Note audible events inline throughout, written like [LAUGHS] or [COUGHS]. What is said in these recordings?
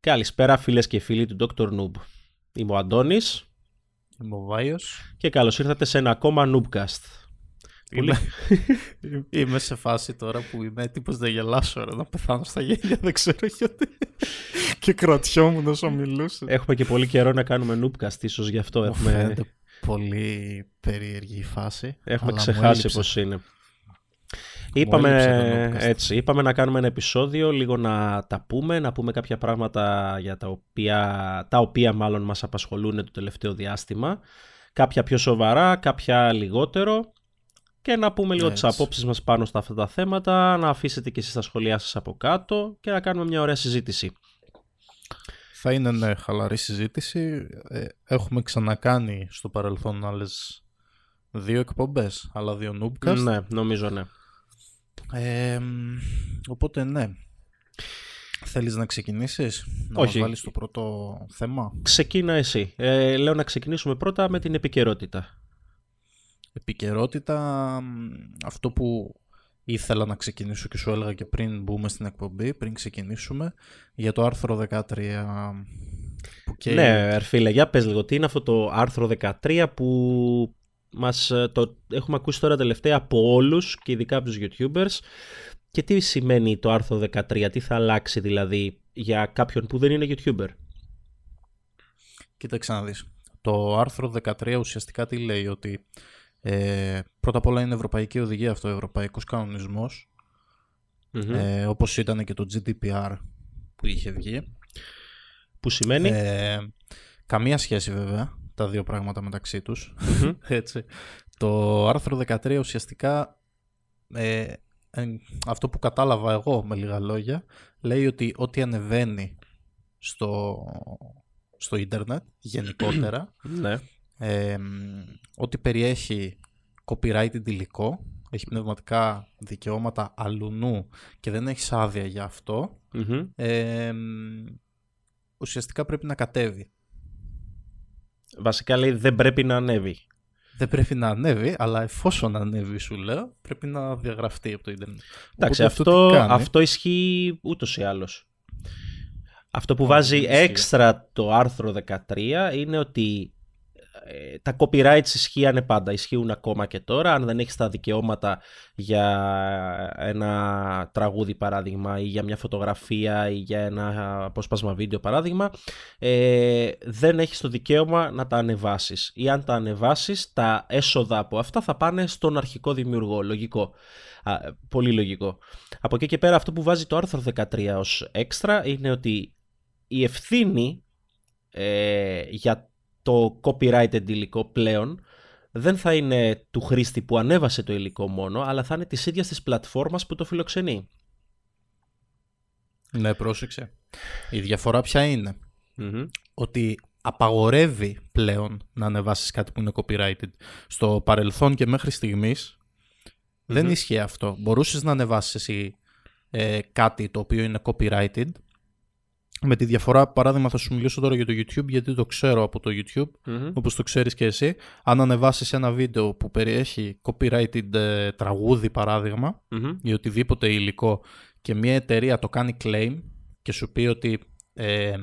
Καλησπέρα φίλες και φίλοι του Dr. Noob. Είμαι ο Αντώνης. Είμαι ο Βάιος. Και καλώς ήρθατε σε ένα ακόμα Noobcast. Είμαι... [LAUGHS] είμαι σε φάση τώρα που είμαι έτοιμος να γελάσω, ρε, να πεθάνω στα γέλια, δεν ξέρω γιατί. και κρατιόμουν όσο μιλούσες. Έχουμε και πολύ καιρό να κάνουμε Noobcast, ίσως γι' αυτό έχουμε... πολύ περίεργη η φάση. Έχουμε ξεχάσει πώς είναι. Είπαμε, έτσι, είπαμε να κάνουμε ένα επεισόδιο, λίγο να τα πούμε, να πούμε κάποια πράγματα για τα οποία, τα οποία μάλλον μας απασχολούν το τελευταίο διάστημα. Κάποια πιο σοβαρά, κάποια λιγότερο και να πούμε λίγο έτσι. τις απόψεις μας πάνω στα αυτά τα θέματα, να αφήσετε και εσείς τα σχολιά σας από κάτω και να κάνουμε μια ωραία συζήτηση. Θα είναι ναι, χαλαρή συζήτηση. Ε, έχουμε ξανακάνει στο παρελθόν άλλες δύο εκπομπές, αλλά δύο noobcast. Ναι, νομίζω ναι. Ε, οπότε ναι. Θέλεις να ξεκινήσεις, να Όχι. βάλεις το πρώτο θέμα; Ξεκίνα εσύ. Ε, λέω να ξεκινήσουμε πρώτα με την επικαιρότητα. Επικαιρότητα, αυτό που ήθελα να ξεκινήσω και σου έλεγα και πριν μπούμε στην εκπομπή, πριν ξεκινήσουμε, για το άρθρο 13. Που και... Ναι, φίλε, για πες λίγο, τι είναι αυτό το άρθρο 13 που μας το έχουμε ακούσει τώρα τελευταία από όλους και ειδικά από τους YouTubers και τι σημαίνει το άρθρο 13, τι θα αλλάξει δηλαδή για κάποιον που δεν είναι YouTuber; Κοίταξε να δεις. Το άρθρο 13 ουσιαστικά τι λέει, ότι ε, πρώτα απ' όλα είναι Ευρωπαϊκή Οδηγία αυτό, Ευρωπαϊκός Κανονισμός, ε, όπως ήταν και το GDPR που είχε βγει. Που σημαίνει... Ε, καμία σχέση βέβαια τα δύο πράγματα μεταξύ τους. [LAUGHS] Έτσι. Το άρθρο 13 ουσιαστικά ε, αυτό που κατάλαβα εγώ με λίγα λόγια λέει ότι ό,τι ανεβαίνει στο, στο ίντερνετ γενικότερα [CLEARS THROAT] ναι. ε, ό,τι περιέχει copyrighted υλικό έχει πνευματικά δικαιώματα αλουνού και δεν έχεις άδεια για αυτό ε, ουσιαστικά πρέπει να κατέβει Βασικά λέει δεν πρέπει να ανέβει. Δεν πρέπει να ανέβει, αλλά εφόσον ανέβει, σου λέω, πρέπει να διαγραφτεί από το Ιντερνετ. Εντάξει, αυτό, αυτό, ισχύει ούτως ή άλλως. Αυτό που βάζει έξτρα το άρθρο 13 είναι ότι ε, τα copyrights ισχύανε πάντα, ισχύουν ακόμα και τώρα. Αν δεν έχεις τα δικαιώματα για ένα τραγούδι παράδειγμα ή για μια φωτογραφία ή για ένα απόσπασμα βίντεο παράδειγμα, ε, δεν έχεις το δικαίωμα να τα ανεβάσεις. Ή αν τα ανεβάσεις, τα έσοδα από αυτά θα πάνε στον αρχικό δημιουργό. Λογικό. πολύ λογικό. Από εκεί και πέρα αυτό που βάζει το άρθρο 13 ως έξτρα είναι ότι η ευθύνη ε, για το copyrighted υλικό πλέον δεν θα είναι του χρήστη που ανέβασε το υλικό μόνο, αλλά θα είναι της ίδιας της πλατφόρμας που το φιλοξενεί. Ναι, πρόσεξε. Η διαφορά ποια είναι; Ότι απαγορεύει πλέον να ανεβάσεις κάτι που είναι copyrighted. Στο παρελθόν και μέχρι δεν ίσχυε αυτό. Μπορούσες να ανεβάσεις εσύ ε, κάτι το οποίο είναι copyrighted με τη διαφορά, παράδειγμα, θα σου μιλήσω τώρα για το YouTube, γιατί το ξέρω από το YouTube, mm όπως το ξέρεις και εσύ. Αν ανεβάσεις ένα βίντεο που περιέχει copyrighted ε, τραγούδι, ή οτιδήποτε υλικό, και μια εταιρεία το κάνει claim και σου πει ότι ε,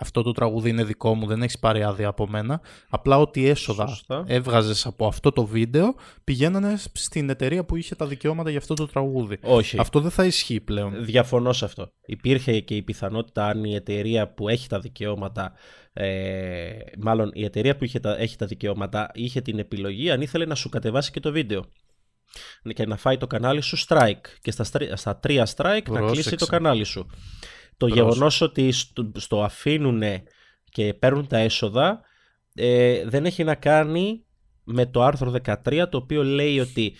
αυτό το τραγούδι είναι δικό μου, δεν έχεις πάρει άδεια από μένα. Απλά ό,τι έσοδα έβγαζες από αυτό το βίντεο πηγαίνανε στην εταιρεία που είχε τα δικαιώματα για αυτό το τραγούδι. Όχι. Αυτό δεν θα ισχύει πλέον. Διαφωνώ σε αυτό. Υπήρχε και η πιθανότητα αν η εταιρεία που έχει τα δικαιώματα. Ε, μάλλον η εταιρεία που είχε τα, έχει τα δικαιώματα είχε την επιλογή αν ήθελε να σου κατεβάσει και το βίντεο και να φάει το κανάλι σου strike και στα, στα τρία strike να κλείσει το κανάλι σου. Το γεγονός ότι στο, στο αφήνουν και παίρνουν τα έσοδα ε, δεν έχει να κάνει με το άρθρο 13 το οποίο λέει ότι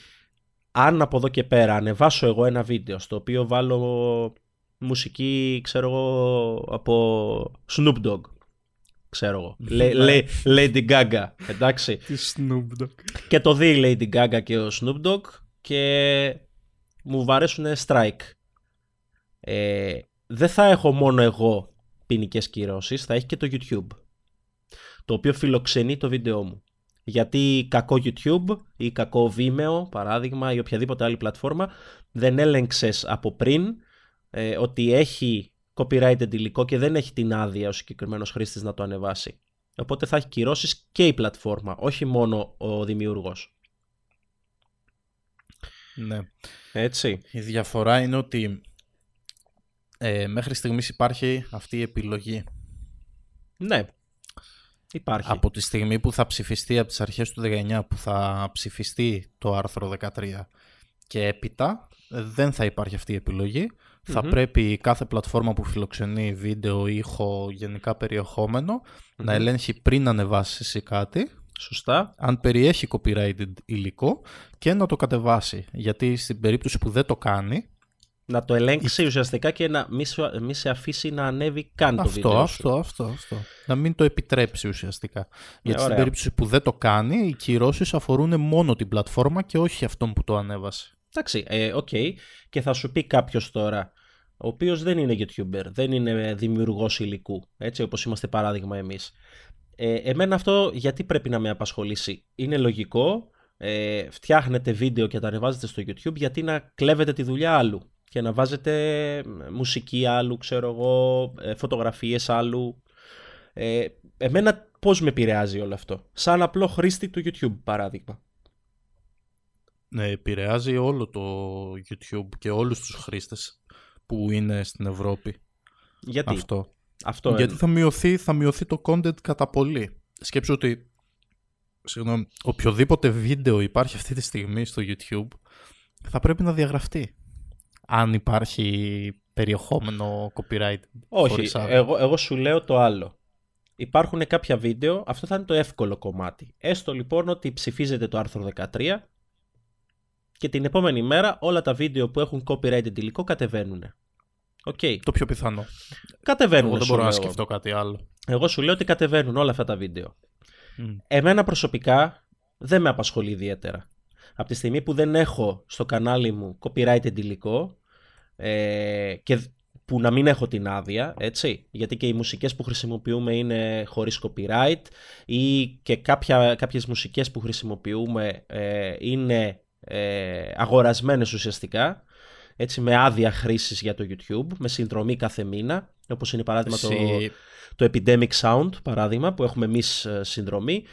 αν από εδώ και πέρα ανεβάσω εγώ ένα βίντεο στο οποίο βάλω μουσική ξέρω εγώ από Snoop Dogg ξέρω εγώ ναι. Lady Gaga εντάξει. Snoop Dogg. Και το δει η Lady Gaga και ο Snoop Dogg και μου βαρέσουν strike. Ε, δεν θα έχω μόνο εγώ ποινικές κυρώσεις, θα έχει και το YouTube. Το οποίο φιλοξενεί το βίντεό μου. Γιατί κακό YouTube ή κακό Vimeo, παράδειγμα, ή οποιαδήποτε άλλη πλατφόρμα, δεν έλεγξες από πριν ε, ότι έχει copyrighted υλικό και δεν έχει την άδεια ο συγκεκριμένος χρήστης να το ανεβάσει. Οπότε θα έχει κυρώσεις και η πλατφόρμα, όχι μόνο ο δημιουργός. Ναι. Έτσι. Η διαφορά είναι ότι ε, μέχρι στιγμής υπάρχει αυτή η επιλογή. Ναι. Υπάρχει. Από τη στιγμή που θα ψηφιστεί από τις αρχές του 19 που θα ψηφιστεί το άρθρο 13 και έπειτα δεν θα υπάρχει αυτή η επιλογή. Θα πρέπει κάθε πλατφόρμα που φιλοξενεί βίντεο, ήχο, γενικά να ελέγχει πριν ανεβάσει εσύ κάτι. Σωστά. Αν περιέχει copyrighted υλικό και να το κατεβάσει. Γιατί στην περίπτωση που δεν το κάνει, να το ελέγξει ουσιαστικά και να μην σε αφήσει να ανέβει καν το αυτό, βίντεο Αυτό, αυτό, αυτό. Να μην το επιτρέψει ουσιαστικά. Ναι, Γιατί στην περίπτωση που δεν το κάνει, οι κυρώσεις αφορούν μόνο την πλατφόρμα και όχι αυτόν που το ανέβασε. Εντάξει, ε, OK. Okay. Και θα σου πει κάποιος τώρα, ο οποίος δεν είναι YouTuber, δεν είναι δημιουργός υλικού, έτσι όπως είμαστε παράδειγμα εμείς. Ε, εμένα αυτό γιατί πρέπει να με απασχολήσει; Είναι λογικό, ε, φτιάχνετε βίντεο και τα ανεβάζετε στο YouTube γιατί να κλέβετε τη δουλειά άλλου και να βάζετε μουσική άλλου, ξέρω εγώ, ε, φωτογραφίες άλλου. Ε, εμένα πώς με επηρεάζει όλο αυτό; Σαν απλό χρήστη του YouTube παράδειγμα. Ναι, επηρεάζει όλο το YouTube και όλους τους χρήστες που είναι στην Ευρώπη. Γιατί; Αυτό. αυτό Γιατί θα μειωθεί, θα μειωθεί το content κατά πολύ. Σκέψου ότι συγγνώμη, οποιοδήποτε βίντεο υπάρχει αυτή τη στιγμή στο YouTube θα πρέπει να διαγραφτεί αν υπάρχει περιεχόμενο copyright. Όχι, εγώ, εγώ σου λέω το άλλο. Υπάρχουν κάποια βίντεο, αυτό θα είναι το εύκολο κομμάτι. Έστω λοιπόν ότι ψηφίζεται το άρθρο 13 και την επόμενη μέρα όλα τα βίντεο που έχουν copyright υλικό κατεβαίνουν. Okay. Το πιο πιθανό. Κατεβαίνουν. Εγώ δεν μπορώ να σκεφτώ κάτι άλλο. Εγώ σου λέω ότι κατεβαίνουν όλα αυτά τα βίντεο. Εμένα προσωπικά δεν με απασχολεί ιδιαίτερα. Από τη στιγμή που δεν έχω στο κανάλι μου copyrighted υλικό ε, και που να μην έχω την άδεια, έτσι, γιατί και οι μουσικές που χρησιμοποιούμε είναι χωρίς copyright ή και κάποια, κάποιες μουσικές που χρησιμοποιούμε ε, είναι ε, αγορασμένες ουσιαστικά, έτσι, με άδεια χρήσης για το YouTube, με συνδρομή κάθε μήνα, όπως είναι παράδειγμα το, το Epidemic Sound, παράδειγμα, που έχουμε εμείς ε, συνδρομή.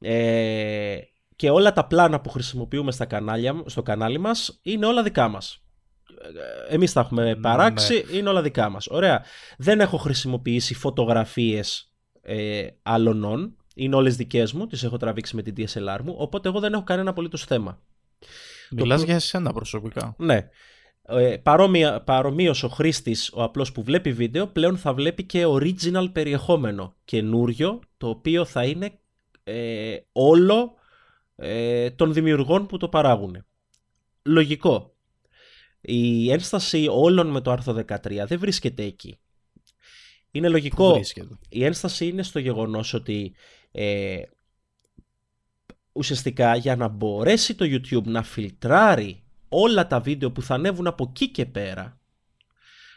Ε, και όλα τα πλάνα που χρησιμοποιούμε στα κανάλια, στο κανάλι μας είναι όλα δικά μας. Εμείς τα έχουμε ναι. παράξει, είναι όλα δικά μας. Ωραία. Δεν έχω χρησιμοποιήσει φωτογραφίες ε, άλλων, είναι όλες δικές μου, τις έχω τραβήξει με την DSLR μου, οπότε εγώ δεν έχω κανένα απολύτως θέμα. Μιλάς για εσένα προσωπικά. Ναι. Ε, παρόμοια, παρομοίως ο χρήστης, ο απλός που βλέπει βίντεο, πλέον θα βλέπει και original περιεχόμενο, καινούριο, το οποίο θα είναι ε, όλο ε, των δημιουργών που το παράγουν. Λογικό. Η ένσταση όλων με το άρθρο 13 δεν βρίσκεται εκεί. Είναι λογικό. Η ένσταση είναι στο γεγονός ότι ε, ουσιαστικά για να μπορέσει το YouTube να φιλτράρει όλα τα βίντεο που θα ανέβουν από εκεί και πέρα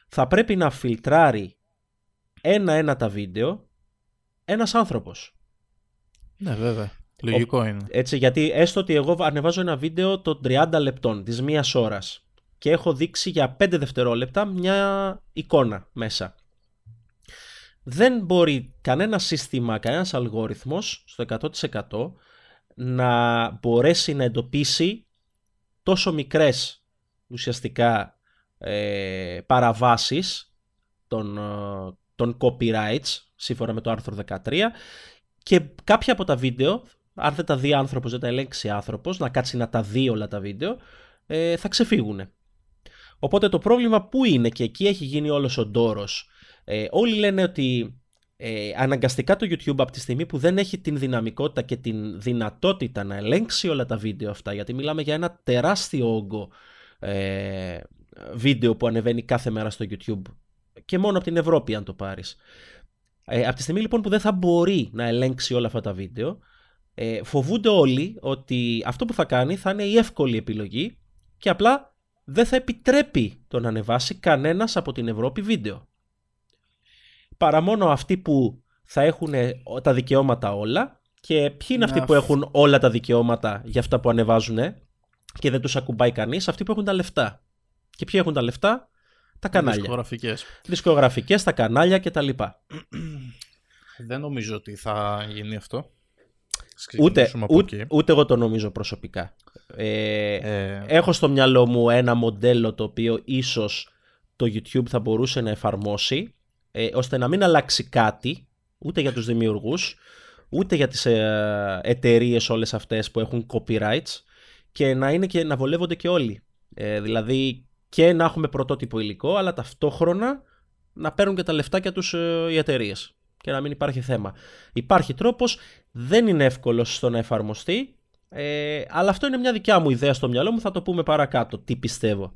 θα πρέπει να φιλτράρει ένα-ένα τα βίντεο ένας άνθρωπος. Ναι βέβαια. Λογικό είναι. Έτσι, γιατί έστω ότι εγώ ανεβάζω ένα βίντεο των 30 λεπτών, της μίας ώρας και έχω δείξει για 5 δευτερόλεπτα μια εικόνα μέσα. Δεν μπορεί κανένα σύστημα, κανένας αλγόριθμος στο 100% να μπορέσει να εντοπίσει τόσο μικρές ουσιαστικά ε, παραβάσεις των, ε, των copyrights σύμφωνα με το άρθρο 13 και κάποια από τα βίντεο αν δεν τα δει άνθρωπος, δεν τα ελέγξει άνθρωπος, να κάτσει να τα δει όλα τα βίντεο, ε, θα ξεφύγουν. Οπότε το πρόβλημα που είναι και εκεί έχει γίνει όλος ο ντόρος. Ε, όλοι λένε ότι ε, αναγκαστικά το YouTube από τη στιγμή που δεν έχει την δυναμικότητα και την δυνατότητα να ελέγξει όλα τα βίντεο αυτά, γιατί μιλάμε για ένα τεράστιο όγκο ε, βίντεο που ανεβαίνει κάθε μέρα στο YouTube και μόνο από την Ευρώπη αν το πάρεις. Ε, από τη στιγμή λοιπόν που δεν θα μπορεί να ελέγξει όλα αυτά τα βίντεο, ε, φοβούνται όλοι ότι αυτό που θα κάνει θα είναι η εύκολη επιλογή και απλά δεν θα επιτρέπει το να ανεβάσει κανένας από την Ευρώπη βίντεο. Παρά μόνο αυτοί που θα έχουν τα δικαιώματα όλα και ποιοι είναι αυτοί που έχουν όλα τα δικαιώματα για αυτά που ανεβάζουν και δεν τους ακουμπάει κανείς, αυτοί που έχουν τα λεφτά. Και ποιοι έχουν τα λεφτά, τα κανάλια. Δισκογραφικές. Δισκογραφικές, τα κανάλια κτλ. Δεν νομίζω ότι θα γίνει αυτό. Ούτε, ούτε, ούτε εγώ το νομίζω προσωπικά. Ε, ε... Έχω στο μυαλό μου ένα μοντέλο το οποίο ίσως το YouTube θα μπορούσε να εφαρμόσει ε, ώστε να μην αλλάξει κάτι ούτε για τους δημιουργούς ούτε για τις ε, εταιρείες όλες αυτές που έχουν copyrights και να, είναι και, να βολεύονται και όλοι. Ε, δηλαδή και να έχουμε πρωτότυπο υλικό αλλά ταυτόχρονα να παίρνουν και τα λεφτάκια τους ε, οι εταιρείες και να μην υπάρχει θέμα. Υπάρχει τρόπος, δεν είναι εύκολο στο να εφαρμοστεί ε, αλλά αυτό είναι μια δικιά μου ιδέα στο μυαλό μου, θα το πούμε παρακάτω, τι πιστεύω;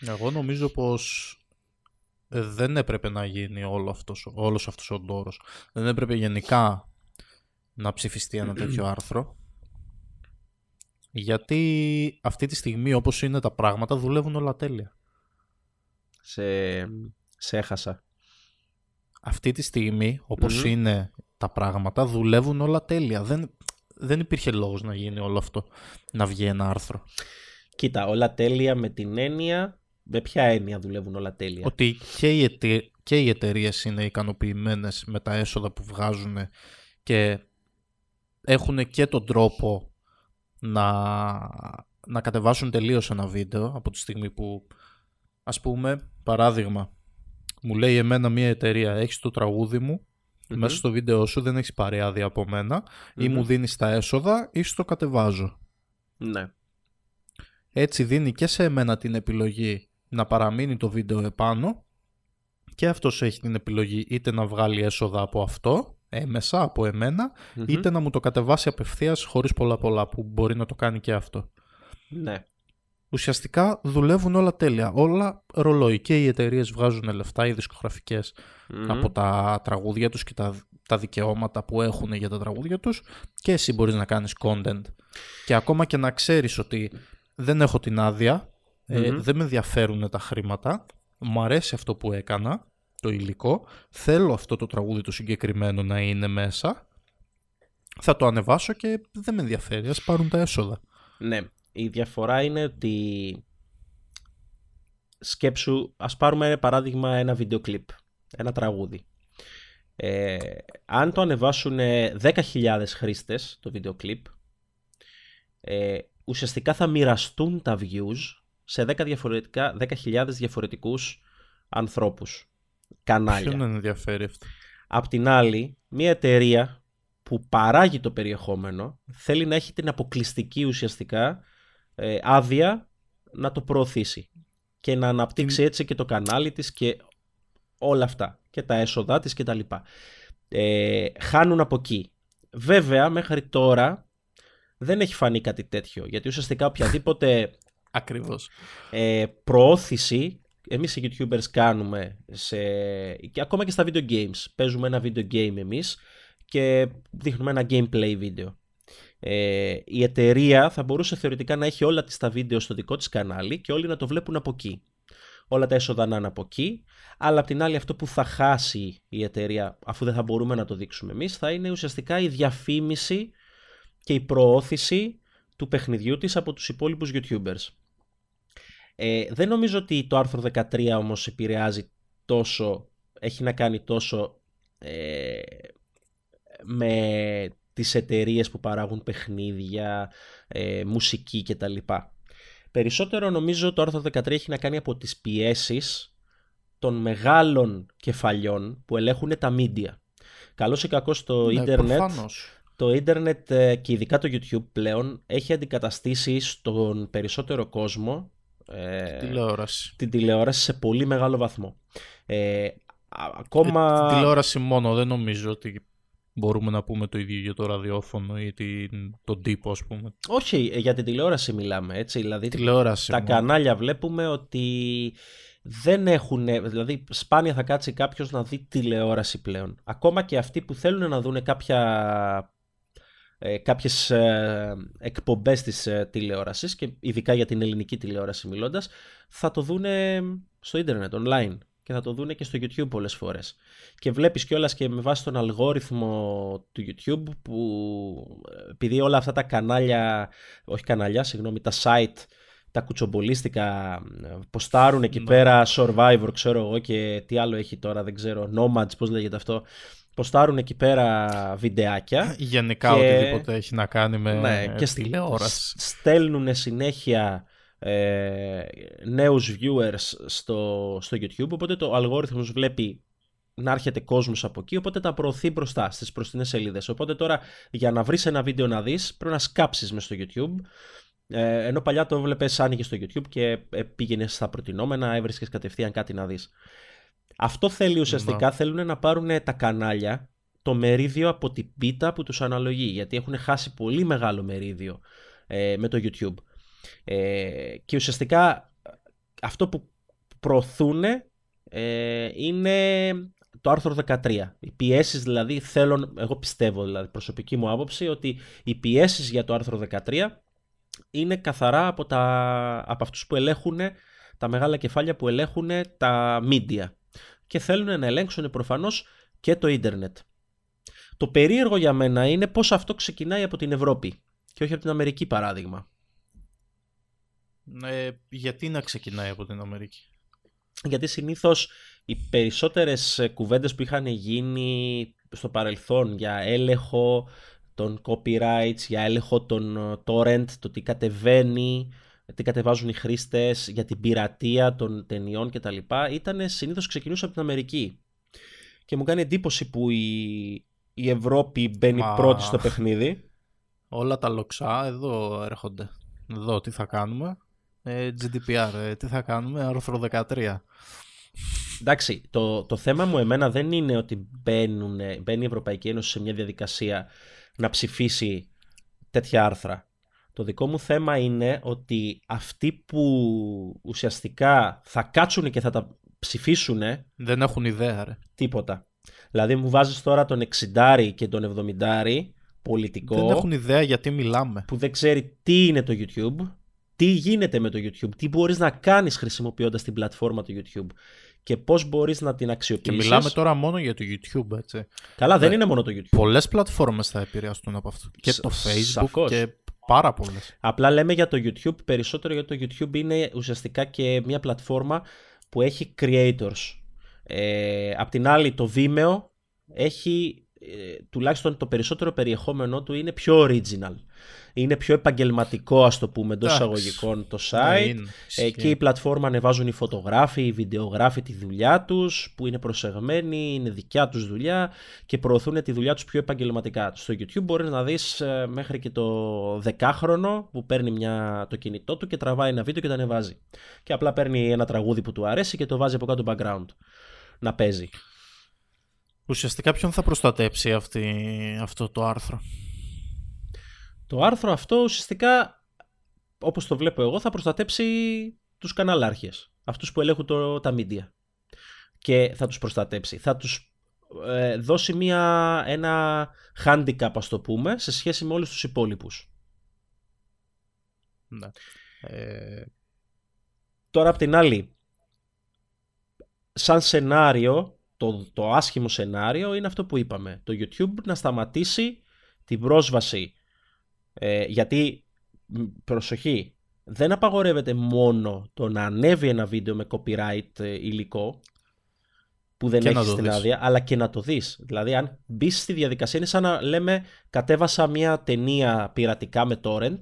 Εγώ νομίζω πως ε, δεν έπρεπε να γίνει όλο αυτός, όλος αυτός ο ντόρος. Δεν έπρεπε γενικά να ψηφιστεί ένα τέτοιο [CLEARS THROAT] άρθρο. Γιατί αυτή τη στιγμή όπως είναι τα πράγματα δουλεύουν όλα τέλεια. Σε, σε έχασα. Αυτή τη στιγμή είναι τα πράγματα δουλεύουν όλα τέλεια. Δεν, δεν υπήρχε λόγος να γίνει όλο αυτό, να βγει ένα άρθρο. Κοίτα, όλα τέλεια με την έννοια με ποια έννοια δουλεύουν όλα τέλεια; Ότι και οι, εται... και οι εταιρείες είναι ικανοποιημένες με τα έσοδα που βγάζουν και έχουν και τον τρόπο να, να κατεβάσουν τελείως ένα βίντεο από τη στιγμή που ας πούμε παράδειγμα μου λέει εμένα μια εταιρεία έχεις το τραγούδι μου μέσα στο βίντεο σου δεν έχεις πάρει άδεια από ή μου δίνεις τα έσοδα ή στο κατεβάζω. Ναι. Έτσι δίνει και σε εμένα την επιλογή να παραμείνει το βίντεο επάνω και αυτός έχει την επιλογή είτε να βγάλει έσοδα από αυτό έμεσα από είτε να μου το κατεβάσει απευθείας χωρίς πολλά πολλά που μπορεί να το κάνει και αυτό. Ναι. Ουσιαστικά δουλεύουν όλα τέλεια. Όλα ρολόι. Και οι εταιρείες βγάζουν λεφτά, οι δισκογραφικες από τα τραγούδια τους και τα, τα δικαιώματα που έχουν για τα τραγούδια τους και εσύ μπορείς να κάνεις content. Και ακόμα και να ξέρεις ότι δεν έχω την άδεια, ε, δεν με ενδιαφέρουν τα χρήματα. Μου αρέσει αυτό που έκανα, το υλικό. Θέλω αυτό το τραγούδι το συγκεκριμένο να είναι μέσα. Θα το ανεβάσω και δεν με ενδιαφέρει. Ας πάρουν τα έσοδα. Ναι. Η διαφορά είναι ότι σκέψου, ας πάρουμε παράδειγμα ένα βίντεο κλιπ, ένα τραγούδι. Ε, αν το ανεβάσουν 10.000 χρήστες το βίντεο κλιπ, ε, ουσιαστικά θα μοιραστούν τα views σε 10 διαφορετικά, 10.000 διαφορετικούς ανθρώπους, κανάλια. Ποιον ενδιαφέρει αυτό; Απ' την άλλη, μια εταιρεία που παράγει το περιεχόμενο θέλει να έχει την αποκλειστική ουσιαστικά ε, άδεια να το προωθήσει και να αναπτύξει έτσι και το κανάλι της και όλα αυτά και τα έσοδά της και τα λοιπά. Ε, χάνουν από εκεί. Βέβαια μέχρι τώρα δεν έχει φανεί κάτι τέτοιο γιατί ουσιαστικά οποιαδήποτε [LAUGHS] Ακριβώς. Ε, προώθηση εμείς οι YouTubers κάνουμε σε... και ακόμα και στα video games. Παίζουμε ένα video game εμείς και δείχνουμε ένα gameplay βίντεο. Ε, η εταιρεία θα μπορούσε θεωρητικά να έχει όλα τις τα βίντεο στο δικό της κανάλι και όλοι να το βλέπουν από εκεί. Όλα τα έσοδα να είναι από εκεί, αλλά απ' την άλλη αυτό που θα χάσει η εταιρεία αφού δεν θα μπορούμε να το δείξουμε εμείς θα είναι ουσιαστικά η διαφήμιση και η προώθηση του παιχνιδιού της από τους υπόλοιπους YouTubers. Ε, δεν νομίζω ότι το άρθρο 13 όμως επηρεάζει τόσο, έχει να κάνει τόσο ε, με τις εταιρείες που παράγουν παιχνίδια, ε, μουσική κτλ. Περισσότερο νομίζω το άρθρο 13 έχει να κάνει από τις πιέσεις των μεγάλων κεφαλιών που ελέγχουν τα media. Καλώς ή κακώς το ναι, ίντερνετ, το ίντερνετ ε, και ειδικά το YouTube πλέον έχει αντικαταστήσει στον περισσότερο κόσμο ε, τηλεόραση. την τηλεόραση σε πολύ μεγάλο βαθμό. Ε, ακόμα... Ε, την τηλεόραση μόνο, δεν νομίζω ότι μπορούμε να πούμε το ίδιο για το ραδιόφωνο ή την, τον τύπο ας πούμε. Όχι, ε, για την τηλεόραση μιλάμε έτσι. Δηλαδή τηλεόραση τα κανάλια βλέπουμε ότι δεν έχουν, δηλαδή σπάνια θα κάτσει κάποιος να δει τηλεόραση πλέον. Ακόμα και αυτοί που θέλουν να δουν κάποια ε, κάποιες ε, εκπομπές της ε, τηλεόρασης και ειδικά για την ελληνική τηλεόραση μιλώντας θα το δούνε στο ίντερνετ, online και θα το δούνε και στο YouTube πολλές φορές. Και βλέπεις κιόλας και με βάση τον αλγόριθμο του YouTube που επειδή όλα αυτά τα κανάλια, όχι κανάλια, συγγνώμη, τα site τα κουτσομπολίστικα, ποστάρουν εκεί ναι. πέρα Survivor, ξέρω εγώ και τι άλλο έχει τώρα, δεν ξέρω, Nomads, πώς λέγεται αυτό. Ποστάρουν εκεί πέρα βιντεάκια. Γενικά και... οτιδήποτε έχει να κάνει με ναι, και τηλεόραση. Στέλνουν συνέχεια ε, νέους viewers στο, στο YouTube, οπότε το αλγόριθμος βλέπει να έρχεται κόσμος από εκεί, οπότε τα προωθεί μπροστά στις προστινές σελίδες. Οπότε τώρα για να βρεις ένα βίντεο να δεις πρέπει να σκάψεις μες στο YouTube ε, ενώ παλιά το βλέπει, άνοιγες στο YouTube και ε, πήγαινες στα προτινόμενα, έβρισκες κατευθείαν κάτι να δεις. Αυτό θέλει ουσιαστικά, θέλουν να πάρουν τα κανάλια το μερίδιο από την πίτα που τους αναλογεί, γιατί έχουν χάσει πολύ μεγάλο μερίδιο ε, με το YouTube. Ε, και ουσιαστικά αυτό που προωθούν ε, είναι το άρθρο 13. Οι πιέσεις δηλαδή θέλουν, εγώ πιστεύω δηλαδή προσωπική μου άποψη, ότι οι πιέσεις για το άρθρο 13 είναι καθαρά από, τα, από αυτούς που ελέγχουν τα μεγάλα κεφάλια που ελέγχουν τα media και θέλουν να ελέγξουν προφανώς και το ίντερνετ. Το περίεργο για μένα είναι πως αυτό ξεκινάει από την Ευρώπη και όχι από την Αμερική παράδειγμα. Ε, γιατί να ξεκινάει από την Αμερική; Γιατί συνήθως οι περισσότερες κουβέντες που είχαν γίνει στο παρελθόν για έλεγχο των copyrights, για έλεγχο των ε, torrent, το τι κατεβαίνει, τι κατεβάζουν οι χρήστες, για την πειρατεία των ταινιών κτλ. Ήταν συνήθως ξεκινούσε από την Αμερική. Και μου κάνει εντύπωση που η, η Ευρώπη μπαίνει πρώτη στο παιχνίδι. Όλα τα λοξά εδώ έρχονται. Εδώ τι θα κάνουμε. Ε, GDPR, ε, τι θα κάνουμε, άρθρο 13. Εντάξει, το, το θέμα μου εμένα δεν είναι ότι μπαίνουν, μπαίνει η Ευρωπαϊκή Ένωση σε μια διαδικασία να ψηφίσει τέτοια άρθρα. Το δικό μου θέμα είναι ότι αυτοί που ουσιαστικά θα κάτσουν και θα τα ψηφίσουν. Δεν έχουν ιδέα, ρε. Τίποτα. Δηλαδή μου βάζεις τώρα τον 60 και τον 70 πολιτικό. Δεν έχουν ιδέα γιατί μιλάμε. Που δεν ξέρει τι είναι το YouTube, τι γίνεται με το YouTube, τι μπορείς να κάνεις χρησιμοποιώντας την πλατφόρμα του YouTube και πώς μπορείς να την αξιοποιήσεις. Και μιλάμε τώρα μόνο για το YouTube, έτσι. Καλά, δεν ναι. είναι μόνο το YouTube. Πολλές πλατφόρμες θα επηρεαστούν από αυτό. Και το Facebook και πάρα πολλές. Απλά λέμε για το YouTube περισσότερο γιατί το YouTube είναι ουσιαστικά και μια πλατφόρμα που έχει creators. Ε, απ' την άλλη το Vimeo έχει ε, τουλάχιστον το περισσότερο περιεχόμενό του είναι πιο original είναι πιο επαγγελματικό ας το πούμε εντός εισαγωγικών το ναι, site. Εκεί η πλατφόρμα ανεβάζουν οι φωτογράφοι, οι βιντεογράφοι τη δουλειά τους που είναι προσεγμένοι, είναι δικιά τους δουλειά και προωθούν τη δουλειά τους πιο επαγγελματικά. Στο YouTube μπορείς να δεις ε, μέχρι και το δεκάχρονο που παίρνει μια, το κινητό του και τραβάει ένα βίντεο και το ανεβάζει. Και απλά παίρνει ένα τραγούδι που του αρέσει και το βάζει από κάτω background να παίζει. Ουσιαστικά ποιον θα προστατέψει αυτή, αυτό το άρθρο; Το άρθρο αυτό ουσιαστικά, όπως το βλέπω εγώ, θα προστατέψει τους καναλάρχες, αυτούς που ελέγχουν το, τα media. Και θα τους προστατέψει. Θα τους ε, δώσει μια, ένα handicap, ας το πούμε, σε σχέση με όλους τους υπόλοιπους. Ναι. Ε... Τώρα απ' την άλλη, σαν σενάριο, το, το άσχημο σενάριο είναι αυτό που είπαμε. Το YouTube να σταματήσει την πρόσβαση ε, γιατί, προσοχή, δεν απαγορεύεται μόνο το να ανέβει ένα βίντεο με copyright ε, υλικό που δεν έχει την άδεια, αλλά και να το δεις. Δηλαδή, αν μπεις στη διαδικασία, είναι σαν να λέμε κατέβασα μια ταινία πειρατικά με torrent.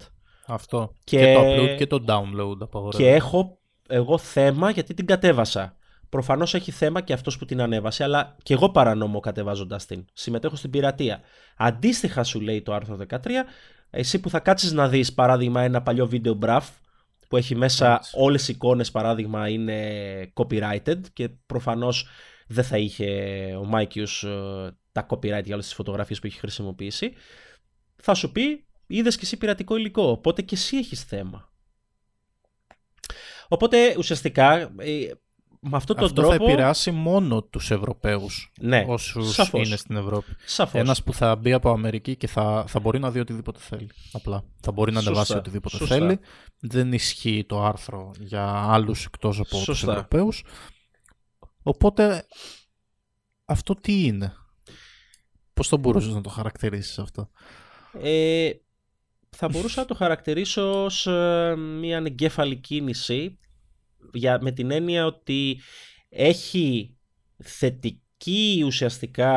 Αυτό. Και, και το upload και το download απαγορεύεται. Και έχω εγώ θέμα γιατί την κατέβασα. Προφανώς έχει θέμα και αυτός που την ανέβασε, αλλά και εγώ παρανομώ κατεβάζοντας την. Συμμετέχω στην πειρατεία. Αντίστοιχα, σου λέει το άρθρο 13, εσύ που θα κάτσεις να δεις παράδειγμα ένα παλιό βίντεο μπραφ που έχει μέσα όλε όλες οι εικόνες παράδειγμα είναι copyrighted και προφανώς δεν θα είχε ο Μάικιους ε, τα copyright για όλες τις φωτογραφίες που έχει χρησιμοποιήσει. Θα σου πει είδες και εσύ πειρατικό υλικό οπότε και εσύ έχεις θέμα Οπότε ουσιαστικά ε, με αυτόν τον Αυτό τρόπο... θα επηρεάσει μόνο τους Ευρωπαίους ναι, όσους είναι στην Ευρώπη. Σαφώς. Ένας που θα μπει από Αμερική και θα, θα μπορεί να δει οτιδήποτε θέλει. Απλά. Θα μπορεί να ανεβάσει οτιδήποτε θέλει. Δεν ισχύει το άρθρο για άλλους εκτός από Σωστά. τους Ευρωπαίους. Οπότε αυτό τι είναι; Πώς θα μπορούσες να το χαρακτηρίσεις αυτό; Ε, θα μπορούσα να το χαρακτηρίσω ως ε, μια ανεγκέφαλη κίνηση για, με την έννοια ότι έχει θετική ουσιαστικά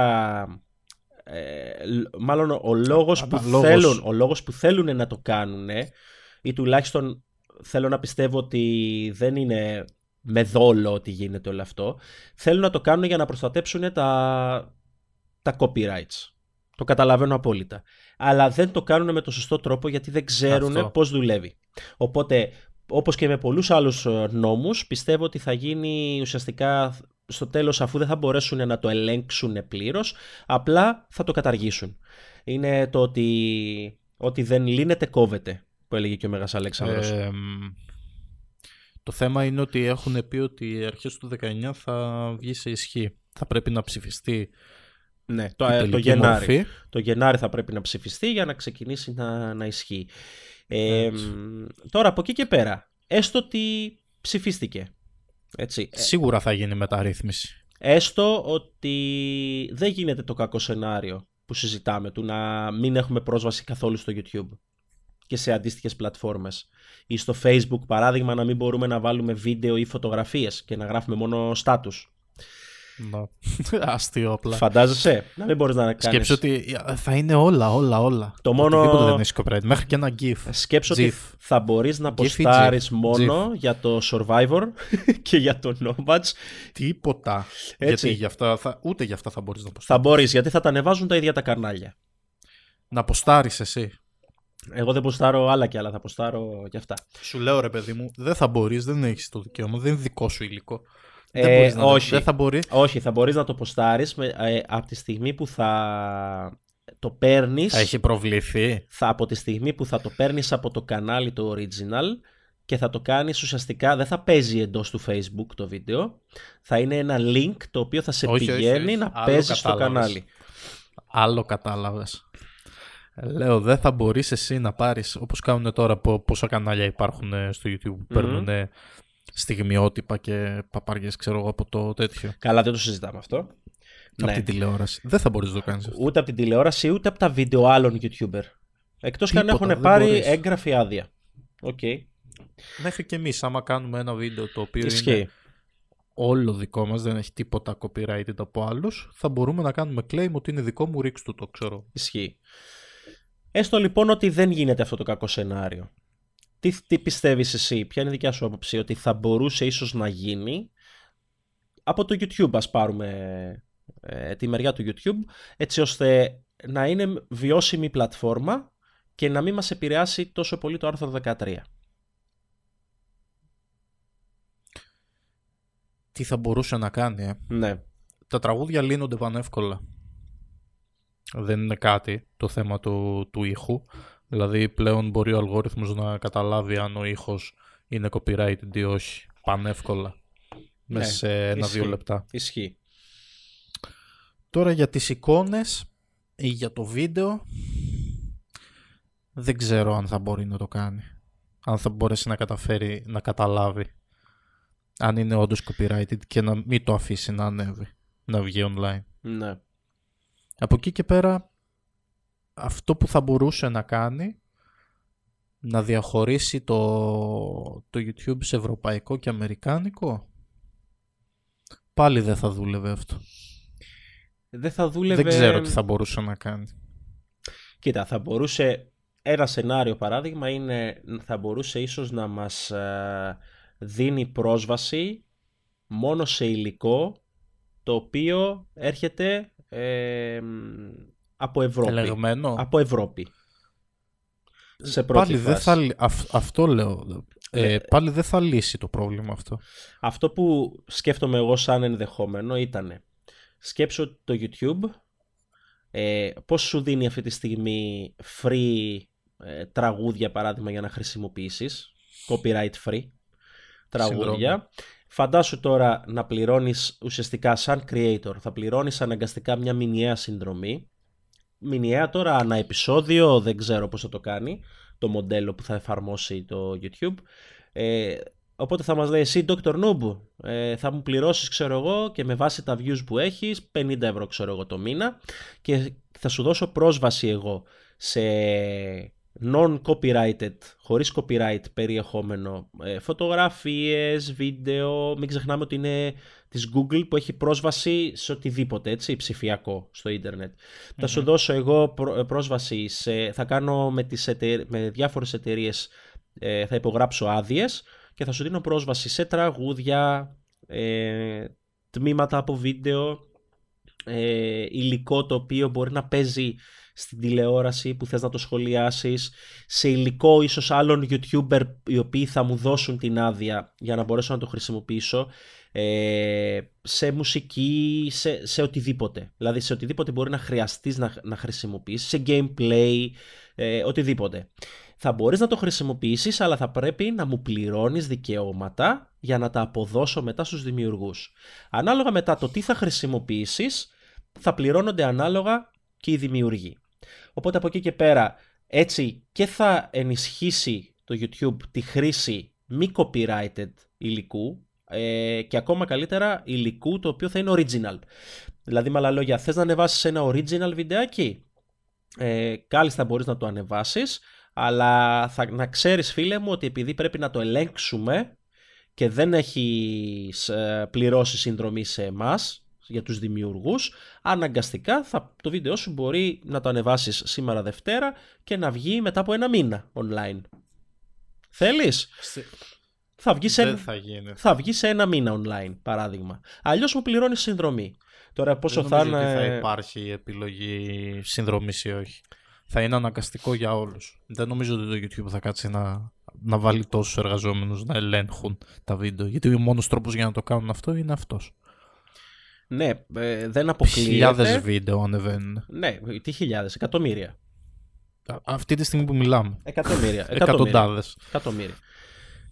ε, μάλλον ο λόγος, που Θέλουν, ο λόγος που θέλουν να το κάνουν ή τουλάχιστον θέλω να πιστεύω ότι δεν είναι με δόλο ότι γίνεται όλο αυτό θέλουν να το κάνουν για να προστατέψουν τα, τα copyrights. Το καταλαβαίνω απόλυτα. Αλλά δεν το κάνουν με το σωστό τρόπο γιατί δεν ξέρουν αυτό. πώς δουλεύει. Οπότε όπως και με πολλούς άλλους ε, νόμους πιστεύω ότι θα γίνει ουσιαστικά στο τέλος αφού δεν θα μπορέσουν να το ελέγξουν πλήρως απλά θα το καταργήσουν. Είναι το ότι, ότι δεν λύνεται κόβεται που έλεγε και ο Μέγας Αλέξανδρος. το θέμα είναι ότι έχουν πει ότι αρχές του 19 θα βγει σε ισχύ. Θα πρέπει να ψηφιστεί ναι, το, ε, το, Γενάρη. το Γενάρη θα πρέπει να ψηφιστεί για να ξεκινήσει να, να ισχύει. Ε, τώρα από εκεί και πέρα, έστω ότι ψηφίστηκε. Έτσι. Ε, Σίγουρα θα γίνει μεταρρύθμιση. Έστω ότι δεν γίνεται το κακό σενάριο που συζητάμε του να μην έχουμε πρόσβαση καθόλου στο YouTube και σε αντίστοιχες πλατφόρμες ή στο Facebook παράδειγμα να μην μπορούμε να βάλουμε βίντεο ή φωτογραφίες και να γράφουμε μόνο status [LAUGHS] Αστείο απλά. Φαντάζεσαι; Να μην μπορείς να κάνει. Σκέψω ότι θα είναι όλα, όλα, όλα. Το μόνο. δεν έχει copyright. Μέχρι και ένα GIF. Σκέψω ότι θα μπορείς να αποστάρει μόνο για το Survivor [LAUGHS] και για το Nomads. Τίποτα. Έτσι. Γιατί για αυτά θα... ούτε για αυτά θα μπορείς να αποστάρει. Θα μπορείς γιατί θα τα ανεβάζουν τα ίδια τα καρνάλια. Να αποστάρει εσύ. Εγώ δεν ποστάρω άλλα και άλλα, θα ποστάρω και αυτά. Σου λέω ρε παιδί μου, δεν θα μπορείς, δεν έχεις το δικαίωμα, δεν είναι δικό σου υλικό. Ε, δεν όχι, δεν θα μπορεί. Όχι, θα μπορείς να το ποστάρεις ε, από τη στιγμή που θα το παίρνεις... Θα έχει προβληθεί. Θα, από τη στιγμή που θα το παίρνεις από το κανάλι το original και θα το κάνεις ουσιαστικά, δεν θα παίζει εντός του facebook το βίντεο, θα είναι ένα link το οποίο θα σε πηγαίνει να παίζεις στο κανάλι. Άλλο κατάλαβες. Λέω, δεν θα μπορείς εσύ να πάρεις, όπως κάνουν τώρα πόσα κανάλια υπάρχουν ε, στο YouTube που παίρνουν στιγμιότυπα και παπαριές, ξέρω εγώ, από το τέτοιο. Καλά, δεν το συζητάμε αυτό. Από ναι. την τηλεόραση. Δεν θα μπορείς να το κάνεις αυτό. Ούτε από την τηλεόραση, ούτε από τα βίντεο άλλων YouTuber. Εκτός και αν έχουν πάρει μπορείς. έγγραφη άδεια. OK. Okay. Μέχρι και εμείς, άμα κάνουμε ένα βίντεο το οποίο Ισχύει. είναι όλο δικό μας, δεν έχει τίποτα copyrighted από άλλους, θα μπορούμε να κάνουμε claim ότι είναι δικό μου, ρίξ το, ξέρω. Ισχύει. Έστω λοιπόν ότι δεν γίνεται αυτό το κακό σενάριο. Τι, τι πιστεύεις εσύ, ποια είναι η δικιά σου άποψη, ότι θα μπορούσε ίσως να γίνει από το YouTube, ας πάρουμε ε, τη μεριά του YouTube, έτσι ώστε να είναι βιώσιμη πλατφόρμα και να μην μας επηρεάσει τόσο πολύ το άρθρο 13. Τι θα μπορούσε να κάνει, ε; Ναι. Τα τραγούδια λύνονται πανεύκολα. Δεν είναι κάτι το θέμα του, του ήχου. Δηλαδή πλέον μπορεί ο αλγόριθμος να καταλάβει αν ο ήχος είναι copyrighted ή όχι πανεύκολα ναι, μέσα σε ένα-δύο λεπτά. Ισχύει. Τώρα για τις εικόνες ή για το βίντεο δεν ξέρω αν θα μπορεί να το κάνει. Αν θα μπορέσει να καταφέρει να καταλάβει αν είναι όντως copyrighted και να μην το αφήσει να ανέβει, να βγει online. Ναι. Από εκεί και πέρα αυτό που θα μπορούσε να κάνει να διαχωρίσει το, το YouTube σε ευρωπαϊκό και αμερικάνικο; Πάλι δεν θα δούλευε αυτό. Δεν θα δούλευε... Δεν ξέρω τι θα μπορούσε να κάνει. Κοίτα, θα μπορούσε... Ένα σενάριο παράδειγμα είναι θα μπορούσε ίσως να μας ε, δίνει πρόσβαση μόνο σε υλικό το οποίο έρχεται ε, από Ευρώπη. Ελεγμένο. Από Ευρώπη. Σε πρώτη πάλι Δεν θα, αυτό λέω. Ε, ε, πάλι δεν θα λύσει το πρόβλημα αυτό. Αυτό που σκέφτομαι εγώ σαν ενδεχόμενο ήταν σκέψω το YouTube ε, πώς σου δίνει αυτή τη στιγμή free ε, τραγούδια παράδειγμα για να χρησιμοποιήσεις; Copyright free τραγούδια Φαντάσου τώρα να πληρώνεις ουσιαστικά σαν creator θα πληρώνεις αναγκαστικά μια μηνιαία συνδρομή μηνιαία τώρα ανά επεισόδιο, δεν ξέρω πώς θα το κάνει το μοντέλο που θα εφαρμόσει το YouTube. Ε, οπότε θα μας λέει εσύ Dr. Noob ε, θα μου πληρώσεις ξέρω εγώ και με βάση τα views που έχεις 50 ευρώ ξέρω εγώ το μήνα και θα σου δώσω πρόσβαση εγώ σε non-copyrighted, χωρίς copyright περιεχόμενο, ε, φωτογραφίες, βίντεο, μην ξεχνάμε ότι είναι της Google που έχει πρόσβαση σε οτιδήποτε, έτσι, ψηφιακό στο ιντερνετ Θα σου δώσω εγώ ε, πρόσβαση σε, θα κάνω με, τις με διάφορες εταιρείες, ε, θα υπογράψω άδειες και θα σου δίνω πρόσβαση σε τραγούδια, ε, τμήματα από βίντεο, ε, υλικό το οποίο μπορεί να παίζει στην τηλεόραση που θες να το σχολιάσεις, σε υλικό ίσως άλλων YouTuber οι οποίοι θα μου δώσουν την άδεια για να μπορέσω να το χρησιμοποιήσω, ε, σε μουσική, σε, σε οτιδήποτε. Δηλαδή σε οτιδήποτε μπορεί να χρειαστείς να, να χρησιμοποιήσεις, σε gameplay, ε, οτιδήποτε. Θα μπορείς να το χρησιμοποιήσεις, αλλά θα πρέπει να μου πληρώνεις δικαιώματα για να τα αποδώσω μετά στους δημιουργούς. Ανάλογα μετά το τι θα χρησιμοποιήσεις, θα πληρώνονται ανάλογα και οι δημιουργοί. Οπότε από εκεί και πέρα έτσι και θα ενισχύσει το YouTube τη χρήση μη copyrighted υλικού ε, και ακόμα καλύτερα υλικού το οποίο θα είναι original. Δηλαδή με άλλα λόγια θες να ανεβάσεις ένα original βιντεάκι; Ε, κάλλιστα μπορείς να το ανεβάσεις αλλά θα, να ξέρεις φίλε μου ότι επειδή πρέπει να το ελέγξουμε και δεν έχεις ε, πληρώσει συνδρομή σε εμάς για τους δημιουργούς, αναγκαστικά θα, το βίντεο σου μπορεί να το ανεβάσεις σήμερα Δευτέρα και να βγει μετά από ένα μήνα online. Θέλεις; Θα βγει, σε, θα, γίνει. θα βγει σε ένα μήνα online, παράδειγμα. Αλλιώς μου πληρώνεις συνδρομή. Τώρα πόσο Δεν θα είναι... θα υπάρχει επιλογή συνδρομής ή όχι. Θα είναι αναγκαστικό για όλους. Δεν νομίζω ότι το YouTube θα κάτσει να, να βάλει τόσους εργαζόμενους να ελέγχουν τα βίντεο. Γιατί ο μόνος τρόπος για να το κάνουν αυτό είναι αυτός. Ναι, ε, δεν αποκλείεται. Χιλιάδες βίντεο ανεβαίνουν. Ναι, τι χιλιάδες, εκατομμύρια. αυτή τη στιγμή που μιλάμε. Εκατομμύρια. Εκατοντάδες. Εκατομμύρια.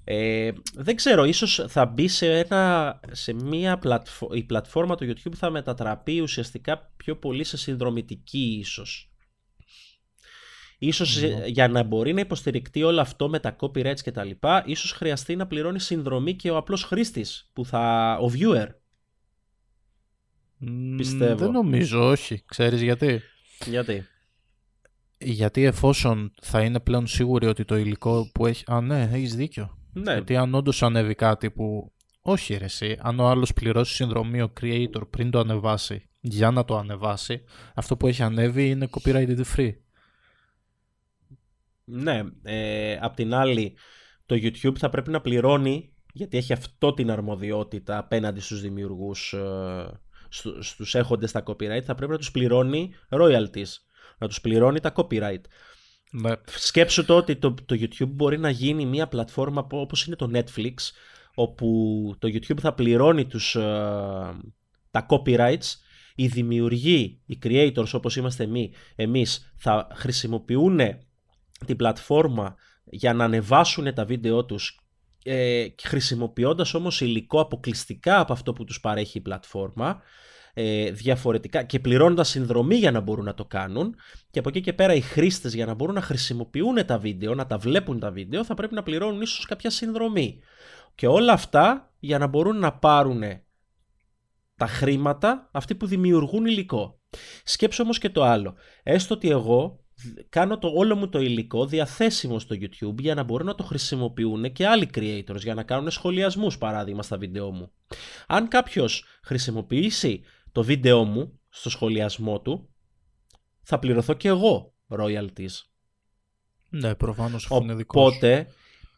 Ε, δεν ξέρω, ίσως θα μπει σε, ένα, σε μια πλατφόρμα, η πλατφόρμα του YouTube θα μετατραπεί ουσιαστικά πιο πολύ σε συνδρομητική ίσως. Ίσως ναι. για να μπορεί να υποστηρικτεί όλο αυτό με τα copyrights και τα λοιπά, ίσως χρειαστεί να πληρώνει συνδρομή και ο απλός χρήστης, που θα, ο viewer, Πιστεύω. Δεν νομίζω, όχι. Ξέρεις γιατί; Γιατί; Γιατί εφόσον θα είναι πλέον σίγουροι ότι το υλικό που έχει... Α, ναι, έχεις δίκιο. Ναι. Γιατί αν όντως ανέβει κάτι που... Όχι ρε εσύ, αν ο άλλος πληρώσει συνδρομή ο creator πριν το ανεβάσει για να το ανεβάσει, αυτό που έχει ανέβει είναι copyrighted free. Ναι, ε, απ' την άλλη το YouTube θα πρέπει να πληρώνει γιατί έχει αυτό την αρμοδιότητα απέναντι στους δημιουργούς ε, στους έχοντες τα copyright θα πρέπει να τους πληρώνει royalties, να τους πληρώνει τα copyright. Ναι. Σκέψου το ότι το, το YouTube μπορεί να γίνει μια πλατφόρμα όπως είναι το Netflix όπου το YouTube θα πληρώνει τους, ε, τα copyrights οι δημιουργοί, οι creators όπως είμαστε εμεί, εμείς θα χρησιμοποιούν την πλατφόρμα για να ανεβάσουν τα βίντεο τους ε, χρησιμοποιώντας όμως υλικό αποκλειστικά από αυτό που τους παρέχει η πλατφόρμα ε, διαφορετικά και πληρώνοντας συνδρομή για να μπορούν να το κάνουν και από εκεί και πέρα οι χρήστες για να μπορούν να χρησιμοποιούν τα βίντεο, να τα βλέπουν τα βίντεο θα πρέπει να πληρώνουν ίσως κάποια συνδρομή και όλα αυτά για να μπορούν να πάρουν τα χρήματα αυτοί που δημιουργούν υλικό. Σκέψω όμως και το άλλο. Έστω ότι εγώ κάνω το όλο μου το υλικό διαθέσιμο στο YouTube για να μπορούν να το χρησιμοποιούν και άλλοι creators για να κάνουν σχολιασμούς παράδειγμα στα βίντεο μου. Αν κάποιος χρησιμοποιήσει το βίντεο μου στο σχολιασμό του θα πληρωθώ και εγώ royalties. Ναι, προφανώς αυτό είναι δικός Οπότε,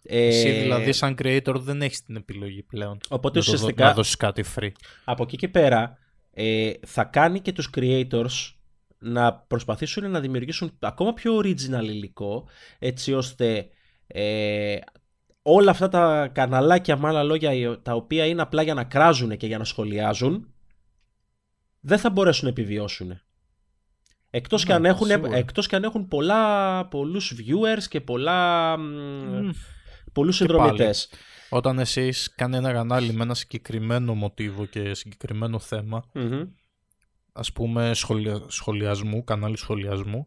ε... Εσύ δηλαδή σαν creator δεν έχεις την επιλογή πλέον οπότε, να, ουσιαστικά, να δώσεις κάτι free. Από εκεί και πέρα ε, θα κάνει και τους creators να προσπαθήσουν να δημιουργήσουν ακόμα πιο original υλικό έτσι ώστε ε, όλα αυτά τα καναλάκια με άλλα λόγια τα οποία είναι απλά για να κράζουν και για να σχολιάζουν δεν θα μπορέσουν να επιβιώσουν. Εκτός, ναι, και, αν έχουν, εκτός και αν έχουν πολλά, πολλούς viewers και πολλά, mm. πολλούς συνδρομητές. Όταν εσείς κάνει ένα κανάλι με ένα συγκεκριμένο μοτίβο και συγκεκριμένο ας πούμε σχολια... σχολιασμού, κανάλι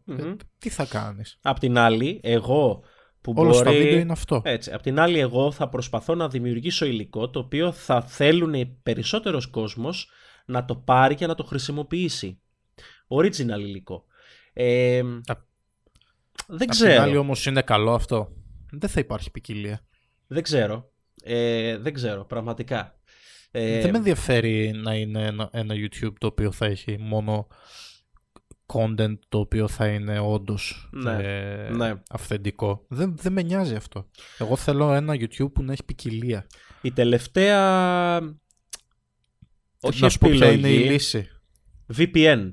ε, τι θα κάνεις; Απ' την άλλη, εγώ που Όλο μπορεί... βίντεο είναι αυτό. Έτσι. Απ' την άλλη, εγώ θα προσπαθώ να δημιουργήσω υλικό το οποίο θα θέλουν περισσότερος κόσμος να το πάρει και να το χρησιμοποιήσει. Original υλικό. Ε, Δεν ξέρω. Απ' την άλλη όμως είναι καλό αυτό. Δεν θα υπάρχει ποικιλία. Δεν ξέρω. Ε, δεν ξέρω, πραγματικά. Ε, δεν με ενδιαφέρει να είναι ένα, ένα YouTube το οποίο θα έχει μόνο content το οποίο θα είναι όντως ναι, ε, ναι. αυθεντικό. Δεν, δεν με νοιάζει αυτό. Εγώ θέλω ένα YouTube που να έχει ποικιλία. Η τελευταία... Όχι να σου πω ποια είναι η λύση. VPN.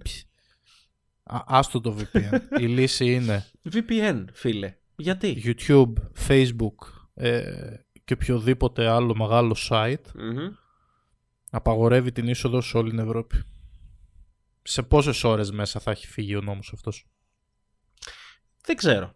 Α, άστο το VPN. η [LAUGHS] λύση είναι... VPN, φίλε. Γιατί; YouTube, Facebook ε, και οποιοδήποτε άλλο μεγάλο site απαγορεύει την είσοδο σε όλη την Ευρώπη. Σε πόσες ώρες μέσα θα έχει φύγει ο νόμος αυτός; Δεν ξέρω.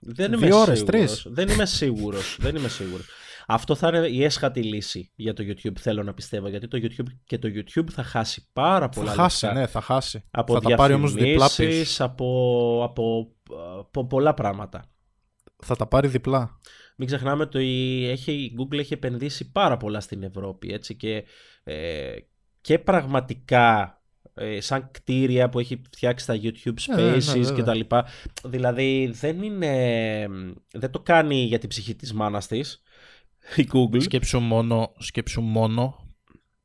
Δεν είμαι ώρες, σίγουρος. Δεν είμαι σίγουρος. Δεν είμαι σίγουρος. Αυτό θα είναι η έσχατη λύση για το YouTube, θέλω να πιστεύω. Γιατί το YouTube και το YouTube θα χάσει πάρα πολλά θα χάσει, ναι, θα χάσει. Από θα τα πάρει όμως διπλά πίσω. Από, από, από πολλά πράγματα. Θα τα πάρει διπλά. Μην ξεχνάμε ότι έχει, η Google έχει επενδύσει πάρα πολλά στην Ευρώπη έτσι, και, ε, και πραγματικά ε, σαν κτίρια που έχει φτιάξει τα YouTube ε, ναι, Spaces ναι, και τα λοιπά. Δηλαδή δεν είναι, δεν το κάνει για την ψυχή της μάνας της η Google. Σκέψου μόνο, σκέψου μόνο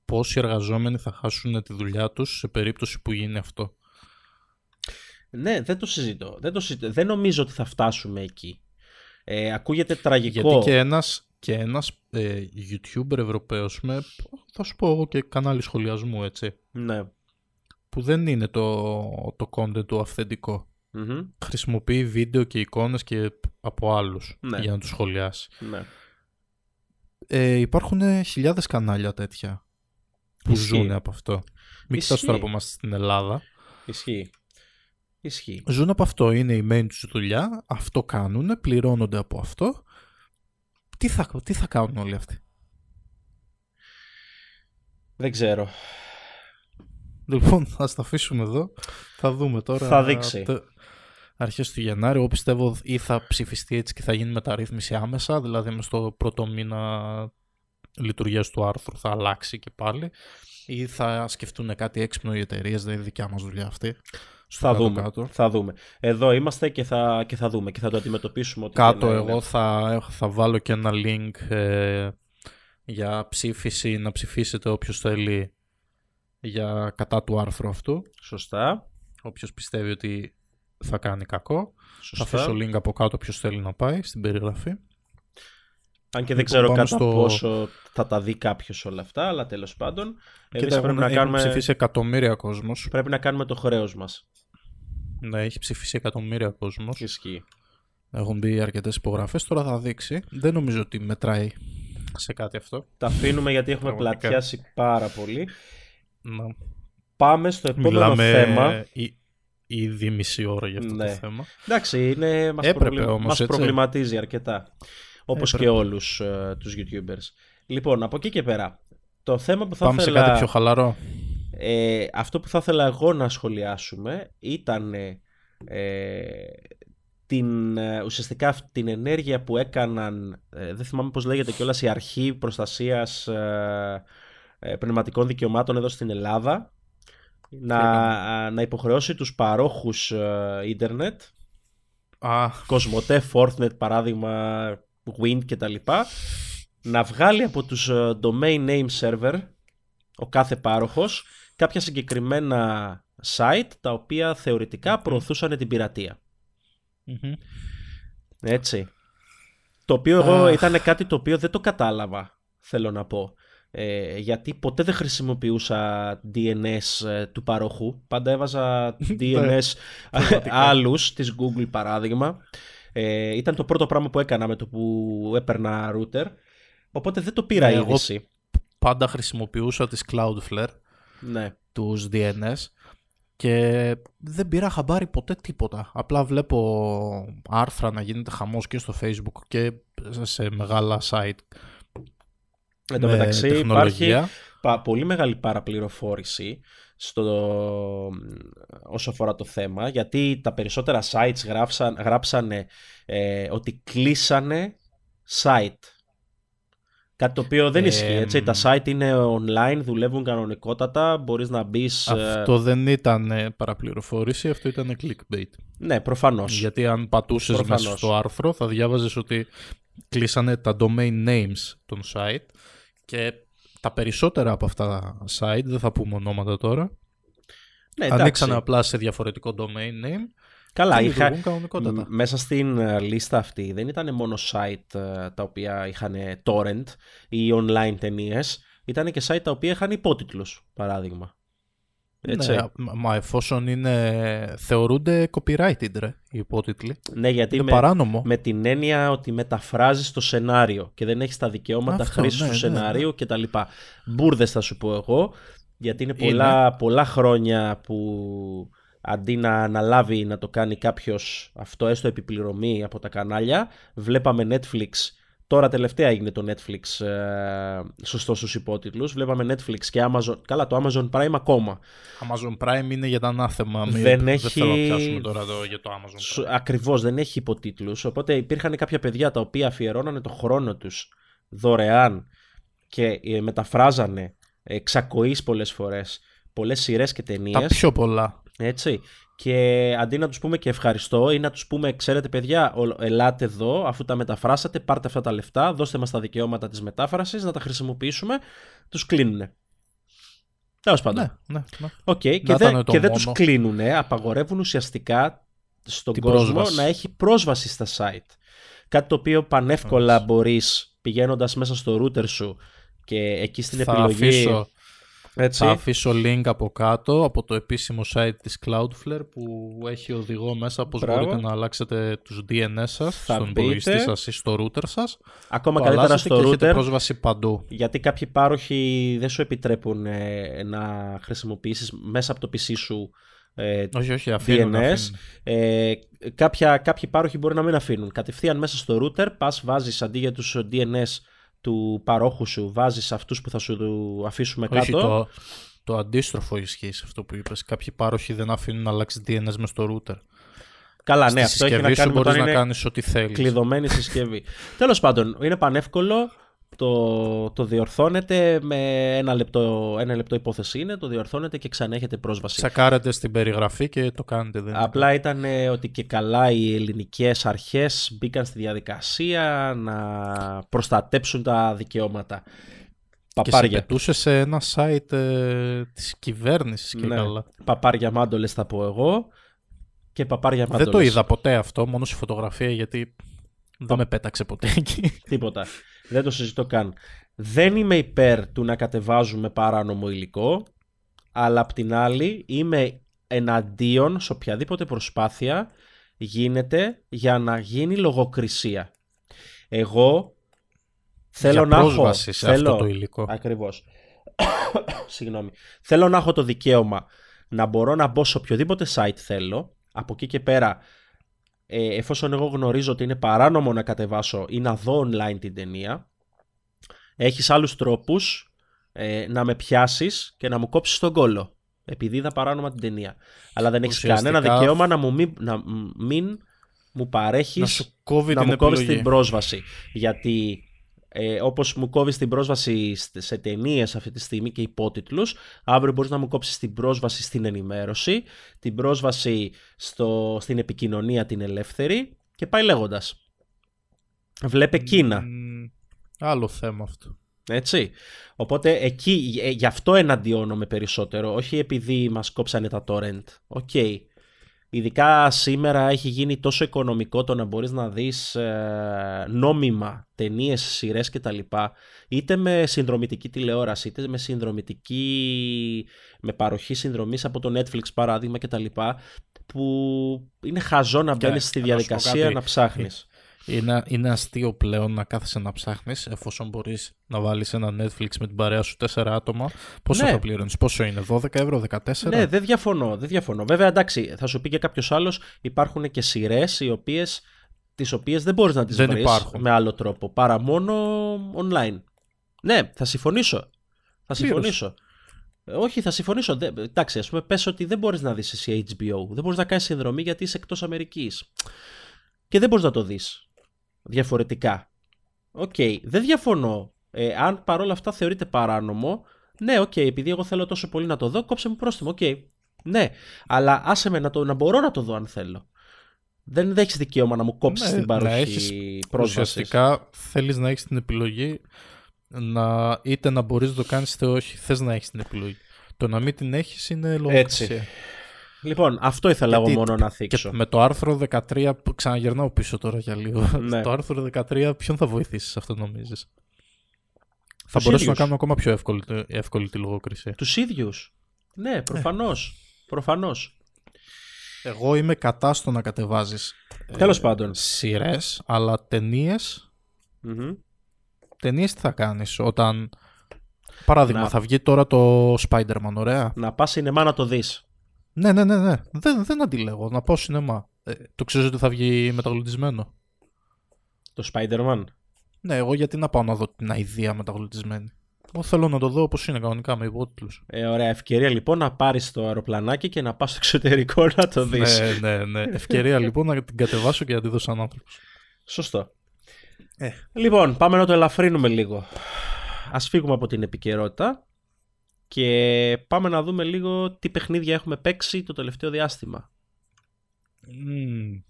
πόσοι εργαζόμενοι θα χάσουν τη δουλειά τους σε περίπτωση που γίνει αυτό. Ναι, δεν το συζητώ. Δεν, το συζητώ. δεν νομίζω ότι θα φτάσουμε εκεί. Ε, ακούγεται τραγικό. Γιατί και ένας, και ένας ε, YouTuber Ευρωπαίος με, θα σου πω εγώ και κανάλι σχολιασμού, έτσι. Ναι. Που δεν είναι το, το content του αυθεντικο Χρησιμοποιεί βίντεο και εικόνες και από άλλους ναι. για να τους σχολιάσει. Ναι. Ε, υπάρχουν χιλιάδες κανάλια τέτοια που Ισχύει. ζουν από αυτό. Μην κοιτάς τώρα που είμαστε στην Ελλάδα. Ισχύει. Ισχύει. Ζουν από αυτό, είναι η main τους δουλειά, αυτό κάνουν, πληρώνονται από αυτό. Τι θα, τι θα κάνουν όλοι αυτοί; Δεν ξέρω. Λοιπόν, θα τα αφήσουμε εδώ. Θα δούμε τώρα. Θα δείξει. Αρχές του Γενάρη, εγώ πιστεύω ή θα ψηφιστεί έτσι και θα γίνει μεταρρύθμιση άμεσα, δηλαδή με στο πρώτο μήνα λειτουργίας του άρθρου θα αλλάξει και πάλι ή θα σκεφτούν κάτι έξυπνο οι εταιρείες, δεν είναι δικιά μας δουλειά αυτή θα δούμε, θα δούμε. Εδώ είμαστε και θα, και θα δούμε και θα το αντιμετωπίσουμε. Ότι κάτω εγώ θα, θα βάλω και ένα link ε, για ψήφιση, να ψηφίσετε όποιος θέλει για κατά του άρθρου αυτού. Σωστά. Όποιος πιστεύει ότι θα κάνει κακό. Σωστά. Θα αφήσω link από κάτω όποιος θέλει να πάει στην περιγραφή. Αν και δεν λοιπόν, ξέρω κατά πόσο θα τα δει κάποιος όλα αυτά, αλλά τέλος πάντων. Εμείς πρέπει να κάνουμε. ψηφίσει εκατομμύρια κόσμος. Πρέπει να κάνουμε το χρέος μας. Ναι, έχει ψηφίσει εκατομμύρια κόσμος. Ισχύει. Έχουν μπει αρκετές υπογραφές. Τώρα θα δείξει. Δεν νομίζω ότι μετράει σε κάτι αυτό. Τα αφήνουμε γιατί έχουμε πλατιάσει πάρα πολύ. Να. Πάμε στο επόμενο Μιλάμε θέμα. Ήδη μισή ώρα για αυτό ναι. το θέμα. Εντάξει, είναι, μας, προβλημα... μας προβληματίζει αρκετά. Όπως και όλους uh, τους YouTubers. Λοιπόν, από εκεί και πέρα. Το θέμα που θα Πάμε ήθελα... σε κάτι πιο χαλαρό. Ε, αυτό που θα ήθελα εγώ να σχολιάσουμε ήταν ε, την, ε, ουσιαστικά την ενέργεια που έκαναν, ε, δεν θυμάμαι πώς λέγεται κιόλας, η αρχή προστασίας ε, πνευματικών δικαιωμάτων εδώ στην Ελλάδα να, να υποχρεώσει τους παρόχους ίντερνετ. Ah. Κοσμοτέ, Fortnet παράδειγμα Wind και τα λοιπά. Να βγάλει από τους domain name server ο κάθε πάροχος κάποια συγκεκριμένα site τα οποία θεωρητικά προωθούσαν την πειρατεια Έτσι. Το οποίο εγώ ήταν κάτι το οποίο δεν το κατάλαβα, θέλω να πω. Ε, γιατί ποτέ δεν χρησιμοποιούσα DNS ε, του παροχού. Πάντα έβαζα DNS [LAUGHS] ναι, άλλους, της Google παράδειγμα. Ε, ήταν το πρώτο πράγμα που έκανα με το που έπαιρνα router. Οπότε δεν το πήρα ναι, είδηση. πάντα χρησιμοποιούσα τις Cloudflare ναι. τους DNS και δεν πήρα χαμπάρι ποτέ τίποτα. Απλά βλέπω άρθρα να γίνεται χαμός και στο facebook και σε μεγάλα site. Εν τω μεταξύ υπάρχει πολύ μεγάλη παραπληροφόρηση στο, όσο αφορά το θέμα γιατί τα περισσότερα sites γράψαν, γράψανε ε, ότι κλείσανε site Κάτι το οποίο δεν ισχύει, έτσι. Τα site είναι online, δουλεύουν κανονικότατα, μπορείς να μπεις. Ε, αυτό δεν ήταν παραπληροφόρηση, αυτό ήταν clickbait. Ναι, προφανώς. Γιατί αν πατούσες μέσα στο άρθρο θα διάβαζες ότι κλείσανε τα domain names των site και τα περισσότερα από αυτά τα site, δεν θα πούμε ονόματα τώρα, ναι, ανοίξανε απλά σε διαφορετικό domain name. Καλά, είχα, μέσα στην ε, λίστα αυτή δεν ήταν μόνο site ε, τα οποία είχαν torrent ή online ταινίες, ήταν και site τα οποία είχαν υπότιτλους, παράδειγμα. Έτσι. Ναι, μα εφόσον είναι, θεωρούνται copyrighted ρε, οι υπότιτλοι. Ναι, γιατί είναι με, παράνομο. με την έννοια ότι μεταφράζεις το σενάριο και δεν έχεις τα δικαιώματα χρήσης ναι, του ναι, σενάριου ναι. κτλ. Μπούρδες θα σου πω εγώ, γιατί είναι πολλά, πολλά χρόνια που αντί να αναλάβει να το κάνει κάποιος αυτό έστω επιπληρωμή από τα κανάλια, βλέπαμε Netflix Τώρα τελευταία έγινε το Netflix ε, σωστός στους υπότιτλους. Βλέπαμε Netflix και Amazon. Καλά, το Amazon Prime ακόμα. Amazon Prime είναι για τα ανάθεμα. Δεν, έχει... δεν θέλω να πιάσουμε τώρα το, για το Amazon Prime. Ακριβώς, δεν έχει υποτίτλους. Οπότε υπήρχαν κάποια παιδιά τα οποία αφιερώνανε το χρόνο τους δωρεάν και ε, μεταφράζανε εξακοής πολλές φορές πολλές σειρές και ταινίες. Τα πιο πολλά. Έτσι. Και αντί να τους πούμε και ευχαριστώ ή να τους πούμε, ξέρετε, παιδιά, ελάτε εδώ, αφού τα μεταφράσατε, πάρτε αυτά τα λεφτά, δώστε μας τα δικαιώματα της μετάφρασης, να τα χρησιμοποιήσουμε, τους κλείνουν. Τέλος πάντων. Ναι, ναι, ναι. Okay. Και, δε, και δεν τους κλείνουν, απαγορεύουν ουσιαστικά στον κόσμο να έχει πρόσβαση στα site. Κάτι το οποίο πανεύκολα μπορείς πηγαίνοντας μέσα στο router σου και εκεί στην θα επιλογή. Αφήσω έτσι. Θα αφήσω link από κάτω από το επίσημο site της Cloudflare που έχει οδηγό μέσα πώς μπορείτε να αλλάξετε τους DNS σας στον υπολογιστή σας ή στο router σας. Ακόμα καλύτερα στο router. Έχετε πρόσβαση παντού. Γιατί κάποιοι πάροχοι δεν σου επιτρέπουν ε, να χρησιμοποιήσεις μέσα από το PC σου ε, όχι, όχι, αφήνουν, DNS. Ε, κάποια, κάποιοι πάροχοι μπορεί να μην αφήνουν. Κατευθείαν μέσα στο router πας βάζεις αντί για τους DNS του παρόχου σου βάζεις αυτούς που θα σου αφήσουμε κάτω; Όχι, το, το αντίστροφο ισχύει σε αυτό που είπες. Κάποιοι πάροχοι δεν αφήνουν να αλλάξει DNS μες στο router. Καλά, ναι, αυτό έχει να κάνει με το να κάνεις ό,τι θέλεις. Κλειδωμένη συσκευή. Τέλος πάντων, είναι πανεύκολο το, το διορθώνετε με ένα λεπτό, ένα λεπτό υπόθεση είναι, το διορθώνετε και ξανά έχετε πρόσβαση. Τσακάρετε στην περιγραφή και το κάνετε. Δεν Απλά ήταν ότι και καλά οι ελληνικές αρχές μπήκαν στη διαδικασία να προστατέψουν τα δικαιώματα. Παπάρια. Και σε πετούσε σε ένα site ε, της κυβέρνησης και ναι. καλά. Παπάρια μάντολες θα πω εγώ και παπάρια μάντολες. Δεν το είδα ποτέ αυτό, μόνο στη φωτογραφία γιατί δεν με πέταξε ποτέ εκεί. Τίποτα. Δεν το συζητώ καν. Δεν είμαι υπέρ του να κατεβάζουμε παράνομο υλικό, αλλά απ' την άλλη είμαι εναντίον σε οποιαδήποτε προσπάθεια γίνεται για να γίνει λογοκρισία. Εγώ θέλω να έχω... σε θέλω... αυτό το υλικό. Ακριβώς. [COUGHS] Συγγνώμη. Θέλω να έχω το δικαίωμα να μπορώ να μπω σε οποιοδήποτε site θέλω. Από εκεί και πέρα ε, εφόσον εγώ γνωρίζω ότι είναι παράνομο να κατεβάσω ή να δω online την ταινία, έχεις άλλους τρόπους ε, να με πιάσεις και να μου κόψεις τον κόλο. Επειδή είδα παράνομα την ταινία. Αλλά δεν έχεις κανένα δικαίωμα να, μου μην, να μην μου παρέχεις να, σου κόβει να την μου κόβεις την πρόσβαση. Γιατί ε, Όπως μου κόβεις την πρόσβαση σε ταινίες αυτή τη στιγμή και υπότιτλους, αύριο μπορείς να μου κόψεις την πρόσβαση στην ενημέρωση, την πρόσβαση στο, στην επικοινωνία την ελεύθερη και πάει λέγοντας. Βλέπε Κίνα. άλλο θέμα αυτό. Έτσι. Οπότε εκεί, ε, γι' αυτό εναντιώνομαι περισσότερο, όχι επειδή μας κόψανε τα torrent. OK. Okay. Ειδικά σήμερα έχει γίνει τόσο οικονομικό το να μπορείς να δεις ε, νόμιμα ταινίες, σειρές κτλ. Είτε με συνδρομητική τηλεόραση, είτε με συνδρομητική, με παροχή συνδρομής από το Netflix παράδειγμα κτλ. Που είναι χαζό να μπαίνεις στη διαδικασία να ψάχνεις. Είναι, είναι αστείο πλέον να κάθεσαι να ψάχνεις, εφόσον μπορείς να βάλεις ένα Netflix με την παρέα σου τέσσερα άτομα. Πόσο ναι. θα πληρώνεις, Πόσο είναι, 12 ευρώ, 14. Ναι, δεν διαφωνώ, δεν διαφωνώ. Βέβαια, εντάξει, θα σου πει και κάποιος άλλος, υπάρχουν και σειρές οι οποίες τις οποίες δεν μπορείς να τις δεν βρεις με άλλο τρόπο, παρά μόνο online. Ναι, θα συμφωνήσω. Θα συμφωνήσω. Όχι, θα συμφωνήσω. εντάξει, ας πούμε, πες ότι δεν μπορείς να δεις εσύ HBO. Δεν μπορείς να κάνεις συνδρομή γιατί είσαι εκτός Αμερικής. Και δεν μπορείς να το δεις διαφορετικά. OK, okay, δεν διαφωνώ Ε, αν παρόλα αυτά θεωρείται παράνομο, ναι, OK, okay, επειδή εγώ θέλω τόσο πολύ να το δω, κόψε μου πρόστιμο, OK. Okay. Ναι, αλλά άσε με να, το, να μπορώ να το δω αν θέλω. Δεν έχεις δικαίωμα να μου κόψεις ναι, την παροχή πρόσβασης. Ουσιαστικά θέλεις να έχεις την επιλογή να, είτε να μπορείς να το κάνεις είτε όχι. Θες να έχεις την επιλογή. Το να μην την έχεις είναι λογοκρισία. Λοιπόν, αυτό ήθελα εγώ μόνο να θίξω. με το άρθρο 13, ξαναγυρνάω πίσω τώρα για λίγο. Ναι. το άρθρο 13, ποιον θα βοηθήσεις αυτό νομίζεις; Θα μπορέσουμε να κάνουμε ακόμα πιο εύκολη, εύκολη τη λογοκρισία. Τους ίδιους. Ναι, προφανώς. Προφανώς. Εγώ είμαι κατά στο να κατεβάζεις. Τέλος ε, πάντων. Σειρές, αλλά ταινίε. Mm-hmm. Ταινίες τι θα κάνεις όταν. Παράδειγμα, θα βγει τώρα το Spider-Man, ωραία; Να πας σινεμά να το δεις. Ναι, ναι, ναι, ναι. Δεν, δεν αντιλέγω. Να πάω σινεμά. Ε, το ξέρεις ότι θα βγει μεταγλωτισμένο. Το Spider-Man. Ναι, εγώ γιατί να πάω να δω την αηδία μεταγλωτισμένη. Εγώ θέλω να το δω όπως είναι κανονικά με υπότιτλου. Ε, ωραία. Ευκαιρία λοιπόν να πάρεις το αεροπλανάκι και να πας στο εξωτερικό να το δεις. ναι, ναι, ναι. Ευκαιρία λοιπόν να την κατεβάσω και να τη δω σαν άνθρωπος. Σωστό. Ε. Λοιπόν, πάμε να το ελαφρύνουμε λίγο. Α φύγουμε από την επικαιρότητα και πάμε να δούμε λίγο τι παιχνίδια έχουμε παίξει το τελευταίο διάστημα. Mm.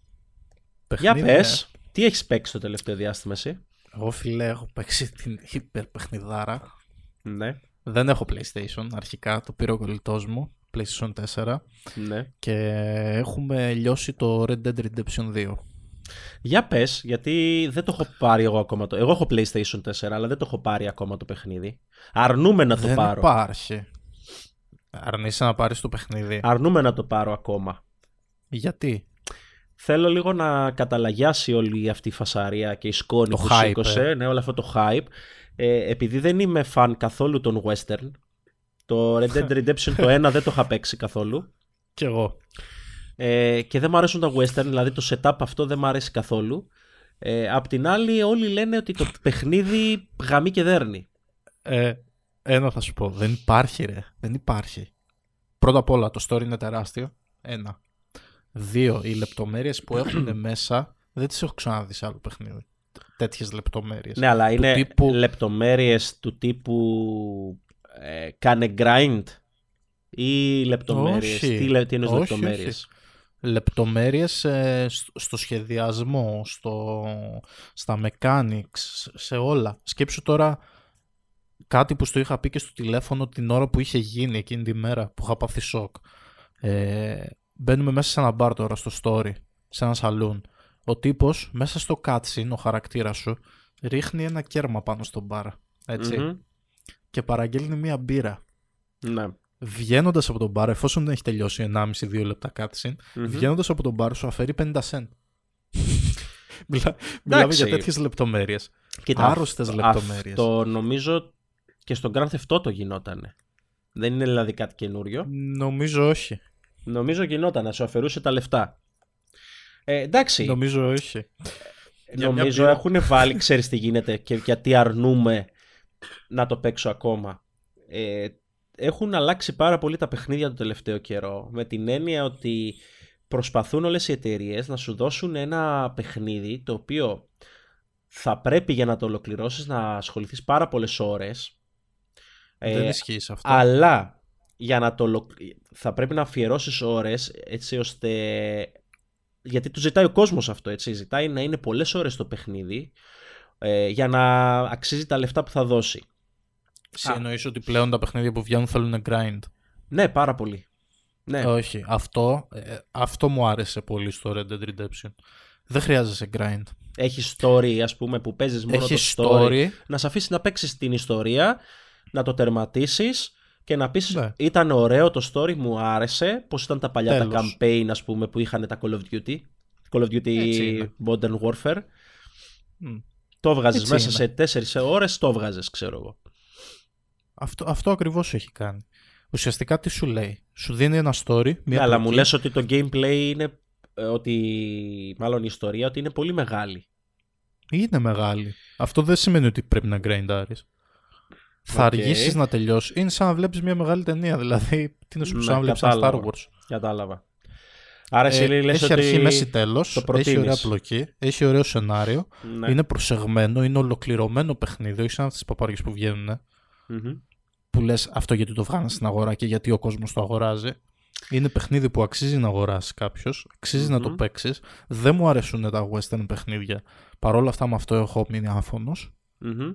Για πες, τι έχεις παίξει το τελευταίο διάστημα εσύ; Εγώ φίλε έχω παίξει την υπερπαιχνιδάρα. Ναι. Δεν έχω PlayStation αρχικά, το πήρε ο κολλητός μου, PlayStation 4. Ναι. Και έχουμε λιώσει το Red Dead Redemption 2. Για πες, γιατί δεν το έχω πάρει εγώ ακόμα το... Εγώ έχω PlayStation 4, αλλά δεν το έχω πάρει ακόμα το παιχνίδι. Αρνούμε να το δεν πάρω. Δεν υπάρχει. Αρνείσαι να πάρεις το παιχνίδι. Αρνούμε να το πάρω ακόμα. Γιατί; Θέλω λίγο να καταλαγιάσει όλη αυτή η φασαρία και η σκόνη το που hype, σήκωσε, ε. ναι, όλο αυτό το hype. Ε, επειδή δεν είμαι φαν καθόλου των western, το Red Dead Redemption το 1 δεν το είχα παίξει καθόλου. Κι εγώ. Ε, και δεν μου αρέσουν τα western, δηλαδή το setup αυτό δεν μου αρέσει καθόλου. Ε, απ' την άλλη όλοι λένε ότι το παιχνίδι γαμεί και δέρνει. Ε, ένα θα σου πω, δεν υπάρχει ρε, δεν υπάρχει. Πρώτα απ' όλα το story είναι τεράστιο, ένα. Δύο, οι λεπτομέρειες που έχουν [CLEARS THROAT] μέσα δεν τις έχω ξαναδείς σε άλλο παιχνίδι. Τέτοιες λεπτομέρειες. Ναι, αλλά είναι τύπου... λεπτομέρειες του τύπου. Ε, κάνε grind ή λεπτομέρειες. Τι, τι είναι λεπτομέρειες; Λεπτομέρειες ε, στο σχεδιασμό, στο, στα mechanics, σε όλα. Σκέψου τώρα κάτι που στο είχα πει και στο τηλέφωνο την ώρα που είχε γίνει εκείνη τη μέρα που είχα πάθει σοκ. Ε, Μπαίνουμε μέσα σε ένα μπαρ τώρα στο story, σε ένα σαλούν. Ο τύπος μέσα στο cutscene, ο χαρακτήρας σου, ρίχνει ένα κέρμα πάνω στο μπαρ. ετσι Και παραγγέλνει μία μπύρα. Ναι. Βγαίνοντας από τον μπαρ, εφόσον δεν έχει τελειώσει 1,5-2 λεπτά cutscene, mm-hmm. βγαίνοντας από τον μπαρ σου αφαιρεί 50 cent. [LAUGHS] Μιλά, μιλάμε για τέτοιες λεπτομέρειες. Άρρωστες λεπτομέρειες. Το νομίζω και στον Grand Theft Auto γινότανε. Δεν είναι δηλαδή κάτι καινούριο. Νομίζω όχι. Νομίζω γινόταν να σου αφαιρούσε τα λεφτά. Ε, εντάξει. Νομίζω όχι. Νομίζω μια... έχουν βάλει, ξέρεις τι γίνεται και γιατί αρνούμε να το παίξω ακόμα. Ε, έχουν αλλάξει πάρα πολύ τα παιχνίδια το τελευταίο καιρό με την έννοια ότι προσπαθούν όλες οι εταιρείες να σου δώσουν ένα παιχνίδι το οποίο θα πρέπει για να το ολοκληρώσεις να ασχοληθείς πάρα πολλές ώρες δεν ε, ισχύει αυτό. Αλλά για να το θα πρέπει να αφιερώσεις ώρες έτσι ώστε γιατί του ζητάει ο κόσμος αυτό έτσι ζητάει να είναι πολλές ώρες το παιχνίδι ε, για να αξίζει τα λεφτά που θα δώσει Εσύ εννοείς ότι πλέον τα παιχνίδια που βγαίνουν θέλουν grind. Ναι πάρα πολύ. Ναι. Όχι αυτό, ε, αυτό μου άρεσε πολύ στο Red Dead Redemption. Δεν χρειάζεσαι grind. Έχει story ας πούμε που παίζεις μόνο Έχει το story, story. Να σε αφήσει να παίξεις την ιστορία να το τερματίσεις και να πεις ναι. ήταν ωραίο το story, μου άρεσε, πώς ήταν τα παλιά τα campaign ας πούμε που είχαν τα Call of Duty, Call of Duty Modern Warfare. Το έβγαζες μέσα σε τέσσερις ώρες, το έβγαζες ξέρω εγώ. Αυτό, αυτό ακριβώς έχει κάνει. Ουσιαστικά τι σου λέει, σου δίνει ένα story. Μια ναι, αλλά μου λες ότι το gameplay είναι, ε, ότι, μάλλον η ιστορία, ότι είναι πολύ μεγάλη. Είναι μεγάλη. Αυτό δεν σημαίνει ότι πρέπει να grindάρεις θα okay. αργήσεις να τελειώσεις. Είναι σαν να βλέπεις μια μεγάλη ταινία. Δηλαδή, τι να σου πει, σαν να βλέπεις ένα Star Wars. Κατάλαβα. Άρα εσύ ε, λες έχει ότι αρχή, μέση, τέλος, το έχει προτείνεις. ωραία πλοκή, έχει ωραίο σενάριο, Ναι. είναι προσεγμένο, είναι ολοκληρωμένο παιχνίδι, όχι σαν αυτές τις παπάριες που βγαίνουν, Μμμ. που λες αυτό γιατί το βγάλανε στην αγορά και γιατί ο κόσμος το αγοράζει. Είναι παιχνίδι που αξίζει να αγοράσεις κάποιος, αξίζει να το Μμμ. παίξεις. Δεν μου αρέσουν τα western παιχνίδια. Παρ' όλα αυτά με αυτό έχω μείνει άφωνος. Μμμ.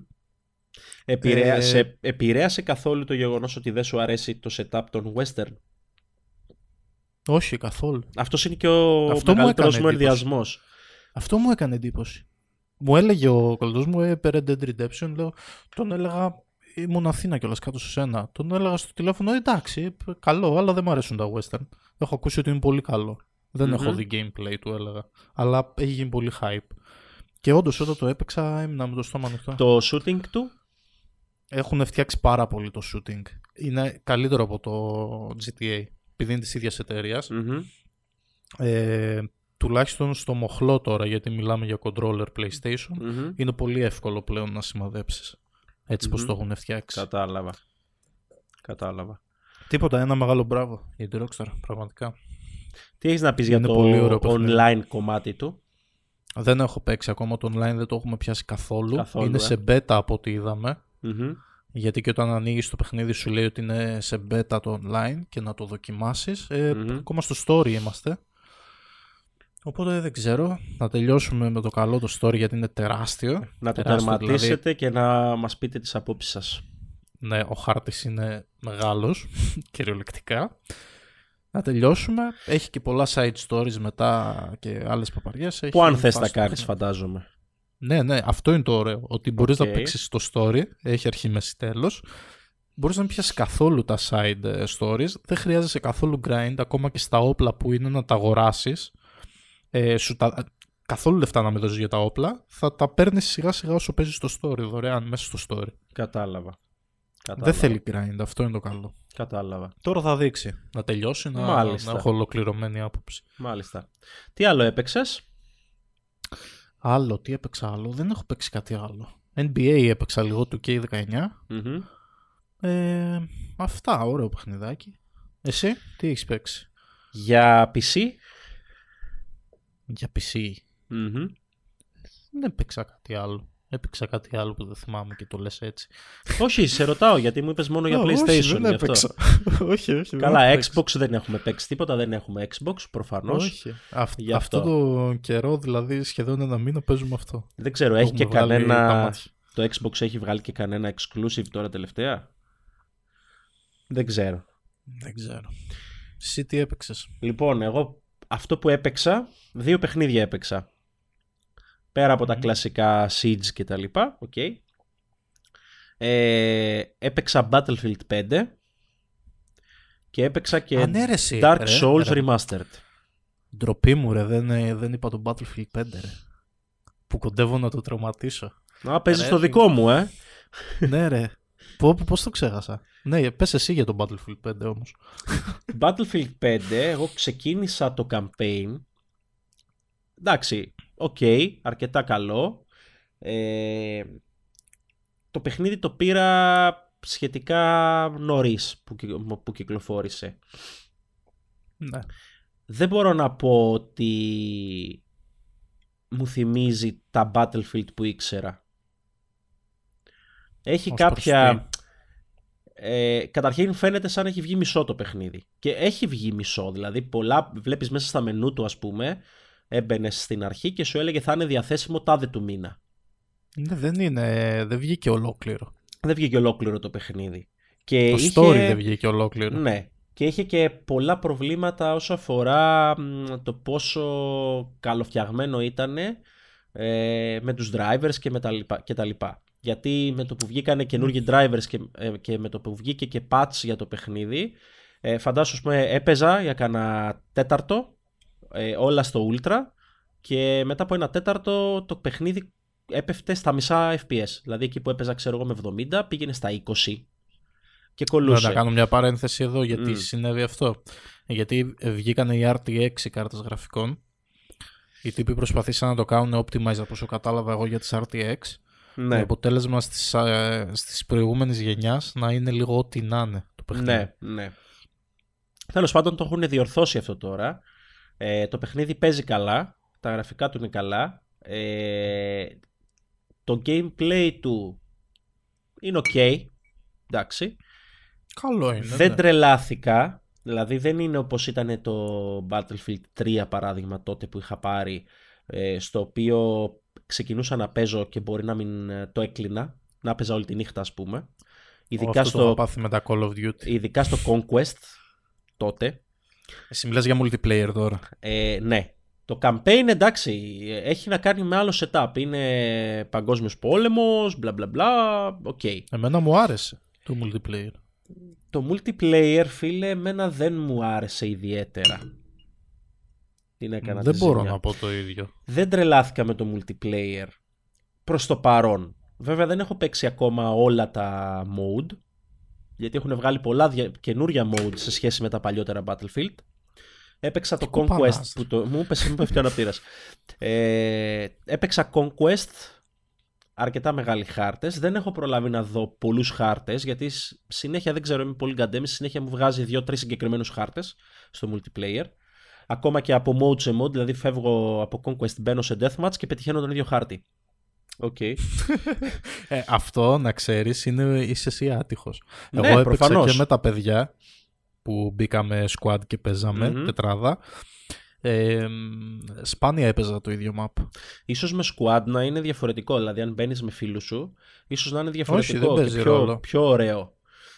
Επηρέασε, Ε, επηρέασε καθόλου το γεγονός ότι δεν σου αρέσει το setup των western; Όχι καθόλου. Αυτός είναι και ο Αυτό μου μεγαλύτερος έκανε μου ενδιασμός. Αυτό μου έκανε εντύπωση. Μου έλεγε ο κολλητός μου, ε, Red Dead Redemption, λέω, τον έλεγα, ήμουν Αθήνα κιόλας κάτω σε σένα. Τον έλεγα στο τηλέφωνο, «Ε, εντάξει, καλό, αλλά δεν μου αρέσουν τα western. Έχω ακούσει ότι είναι πολύ καλό. Δεν Μμμ. έχω δει gameplay του, έλεγα. Αλλά έχει γίνει πολύ hype. Και όντως όταν το έπαιξα έμεινα με το στόμα ανοιχτό. Το shooting του; Έχουν φτιάξει πάρα πολύ το shooting. Είναι καλύτερο από το GTA. Επειδή είναι της ίδιας εταιρείας. Μμμ. Ε, τουλάχιστον στο μοχλό τώρα, γιατί μιλάμε για controller PlayStation, Μμμ. είναι πολύ εύκολο πλέον να σημαδέψεις. Έτσι πως Μμμ. το έχουν φτιάξει. Κατάλαβα. Κατάλαβα. Τίποτα, ένα μεγάλο μπράβο για την Rockstar, πραγματικά. Τι έχεις να πεις για Είναι το πολύ ωραίο παιχνίδι. online κομμάτι του; Δεν έχω παίξει ακόμα το online, δεν το έχουμε πιάσει καθόλου. Καθόλου, είναι ε. σε beta από ό,τι είδαμε. Μμμ. Γιατί και όταν ανοίγεις το παιχνίδι σου λέει ότι είναι σε beta το online και να το δοκιμάσεις. Ε, Μμμ. Ακόμα στο story είμαστε. Οπότε δεν ξέρω. Να τελειώσουμε με το καλό το story γιατί είναι τεράστιο. Να το Τεράστιο, τερματίσετε δηλαδή. και να μας πείτε τις απόψεις σας. Ναι, ο χάρτης είναι μεγάλος, [LAUGHS] κυριολεκτικά. Να τελειώσουμε. Έχει και πολλά side stories μετά και άλλες παπαριές. Έχει Που αν θες φάση τα το κάνεις παιχνίδι. φαντάζομαι. Ναι, ναι, αυτό είναι το ωραίο. Ότι μπορείς Οκ. να παίξεις το story, έχει αρχή, μέση, τέλος. Μπορείς να μην πιάσεις καθόλου τα side ε, stories. Δεν χρειάζεσαι καθόλου grind, ακόμα και στα όπλα που είναι να τα αγοράσεις. Ε, σου τα... Καθόλου λεφτά να μην δώσεις για τα όπλα. Θα τα παίρνεις σιγά σιγά όσο παίζεις το story, δωρεάν, μέσα στο story. Κατάλαβα. Κατάλαβα. Δεν θέλει grind, αυτό είναι το καλό. Κατάλαβα. Τώρα θα δείξει. Να τελειώσει, να, Μάλιστα. να έχω ολοκληρωμένη άποψη. Μάλιστα. Τι άλλο έπαιξες; Άλλο, τι έπαιξα άλλο; Δεν έχω παίξει κάτι άλλο. NBA έπαιξα λίγο του K19. Μμμ. Ε, αυτά, ωραίο παιχνιδάκι. Εσύ, τι έχεις παίξει; Για PC. Για PC. Μμμ. Δεν έπαιξα κάτι άλλο. Έπαιξα κάτι άλλο που δεν θυμάμαι και το λες έτσι. όχι, σε ρωτάω γιατί μου είπες μόνο για Α, PlayStation. Όχι, δεν γι' αυτό. έπαιξα. [LAUGHS] όχι, όχι. δεν Καλά, έχω παίξει. Xbox δεν έχουμε παίξει τίποτα, δεν έχουμε Xbox προφανώς. Όχι. Αυ- Γι' αυτό. αυτό. το καιρό, δηλαδή σχεδόν ένα μήνα παίζουμε αυτό. Δεν ξέρω, Το έχει και έχουμε βγάλει τα κανένα... μάτια. Το Xbox έχει βγάλει και κανένα exclusive τώρα τελευταία; Δεν ξέρω. Δεν ξέρω. Εσύ τι έπαιξες; Λοιπόν, εγώ αυτό που έπαιξα, δύο παιχνίδια έπαιξα. Πέρα από τα κλασικά Siege και τα λοιπά, οκ. Ε, έπαιξα Battlefield 5 και έπαιξα και Α, ναι, ρε, εσύ, Dark ρε, Souls ρε. Remastered. Ντροπή μου ρε, δεν, ε, δεν είπα το Battlefield 5 ρε. Που κοντεύω να το τερματίσω. Α, παίζεις Ρε, το δικό μου, ε. ναι ρε. Πω, πω, πώς το ξέχασα; Ναι, πες εσύ για το Battlefield 5 όμως. [LAUGHS] Battlefield 5, εγώ ξεκίνησα το campaign. Εντάξει, οκ, αρκετά καλό. Ε, το παιχνίδι το πήρα σχετικά νωρίς που, κυ- που κυκλοφόρησε. Ναι. Δεν μπορώ να πω ότι μου θυμίζει τα Battlefield που ήξερα. Έχει Ως προς κάποια... Ε, καταρχήν φαίνεται σαν έχει βγει μισό το παιχνίδι. Και έχει βγει μισό, δηλαδή πολλά βλέπεις μέσα στα μενού του ας πούμε, έμπαινε στην αρχή και σου έλεγε θα είναι διαθέσιμο τάδε του μήνα. Ναι, δεν είναι, δεν βγήκε ολόκληρο. Δεν βγήκε ολόκληρο το παιχνίδι. Και Το είχε... story δεν βγήκε ολόκληρο. Ναι. Και είχε και πολλά προβλήματα όσο αφορά μ, το πόσο καλοφτιαγμένο ήταν ε, με τους drivers και, με τα λοιπά, και τα λοιπά. Γιατί με το που βγήκανε καινούργιοι drivers και, ε, και με το που βγήκε και patch για το παιχνίδι, ε, φαντάσου, ας πούμε, έπαιζα για κανένα τέταρτο, ε, όλα στο Ultra και μετά από ένα τέταρτο το παιχνίδι έπεφτε στα μισά FPS. Δηλαδή εκεί που έπαιζα, ξέρω εγώ, με 70 πήγαινε στα 20 και κολούσε. Να κάνω μια παρένθεση εδώ γιατί Μμ. συνέβη αυτό. Γιατί ε, βγήκαν οι RTX οι κάρτες γραφικών. Οι τύποι προσπαθήσαν να το κάνουν optimize από όσο κατάλαβα εγώ για τις RTX. Με ναι. αποτέλεσμα στις, α, στις προηγούμενες γενιάς να είναι λίγο ό,τι να είναι το παιχνίδι. Ναι, ναι. Τέλος πάντων το έχουν διορθώσει αυτό τώρα. Ε, το παιχνίδι παίζει καλά, τα γραφικά του είναι καλά. Ε, το gameplay του είναι ok, εντάξει. Καλό είναι. Δεν ναι. τρελάθηκα, δηλαδή δεν είναι όπως ήταν το Battlefield 3 παράδειγμα τότε που είχα πάρει, ε, στο οποίο ξεκινούσα να παίζω και μπορεί να μην ε, το έκλεινα, να παίζα όλη τη νύχτα ας πούμε. Ειδικά στο, το με τα Call of Duty. Ειδικά στο Conquest τότε. Εσύ μιλάς για multiplayer τώρα. Ε, ναι. Το campaign εντάξει, έχει να κάνει με άλλο setup. Είναι παγκόσμιος πόλεμος, μπλα μπλα μπλα, οκ. Εμένα μου άρεσε το multiplayer. Το multiplayer, φίλε, εμένα δεν μου άρεσε ιδιαίτερα. Την έκανα δεν μπορώ να πω το ίδιο. Δεν τρελάθηκα με το multiplayer προς το παρόν. Βέβαια δεν έχω παίξει ακόμα όλα τα mode, γιατί έχουν βγάλει πολλά καινούρια mode σε σχέση με τα παλιότερα Battlefield. Έπαιξα το Conquest που το... Μου είπες, μου πέφτει ο αναπτήρας. Ε, έπαιξα Conquest, αρκετά μεγάλοι χάρτες. Δεν έχω προλάβει να δω πολλούς χάρτες, γιατί συνέχεια δεν ξέρω, είμαι πολύ γκαντέμι, συνέχεια μου βγάζει δύο-τρεις συγκεκριμένους χάρτες στο multiplayer. Ακόμα και από mode σε mode, δηλαδή φεύγω από Conquest, μπαίνω σε Deathmatch και πετυχαίνω τον ίδιο χάρτη. Okay. [LAUGHS] ε, αυτό να ξέρεις είναι είσαι εσύ άτυχος. Ναι, Εγώ έπαιξα προφανώς. και με τα παιδιά που μπήκαμε squad και παιζαμε τετράδα. Ε, σπάνια έπαιζα το ίδιο map. Ίσως με squad να είναι διαφορετικό, δηλαδή αν μπαίνεις με φίλους σου, ίσως να είναι διαφορετικό Όχι, και πιο, πιο ωραίο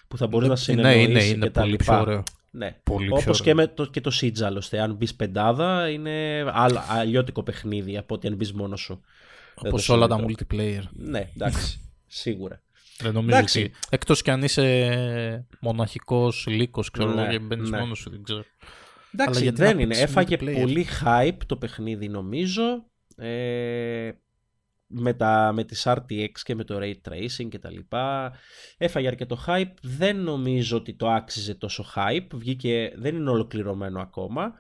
που θα μπορείς να συνεννοήσεις ναι, είναι, είναι, και τα πολύ Πιο ωραίο. Ναι. Πολύ Όπως και, με το, και το Siege άλλωστε. Αν μπεις πεντάδα είναι αλλιώτικο παιχνίδι από ότι αν μπεις μόνος σου. Όπως όλα τα multiplayer. Ναι, εντάξει. [LAUGHS] σίγουρα. Δεν νομίζω εντάξει. ότι. Εκτός κι αν είσαι μοναχικός λύκος, ξέρω εγώ, ναι, και μπαίνεις ναι. μόνος σου, δεν ξέρω. Εντάξει, δεν είναι. Έφαγε πολύ hype το παιχνίδι, νομίζω. Ε, με, τα, με τις RTX και με το Ray Tracing και τα λοιπά. Έφαγε αρκετό hype. Δεν νομίζω ότι το άξιζε τόσο hype. Βγήκε, δεν είναι ολοκληρωμένο ακόμα.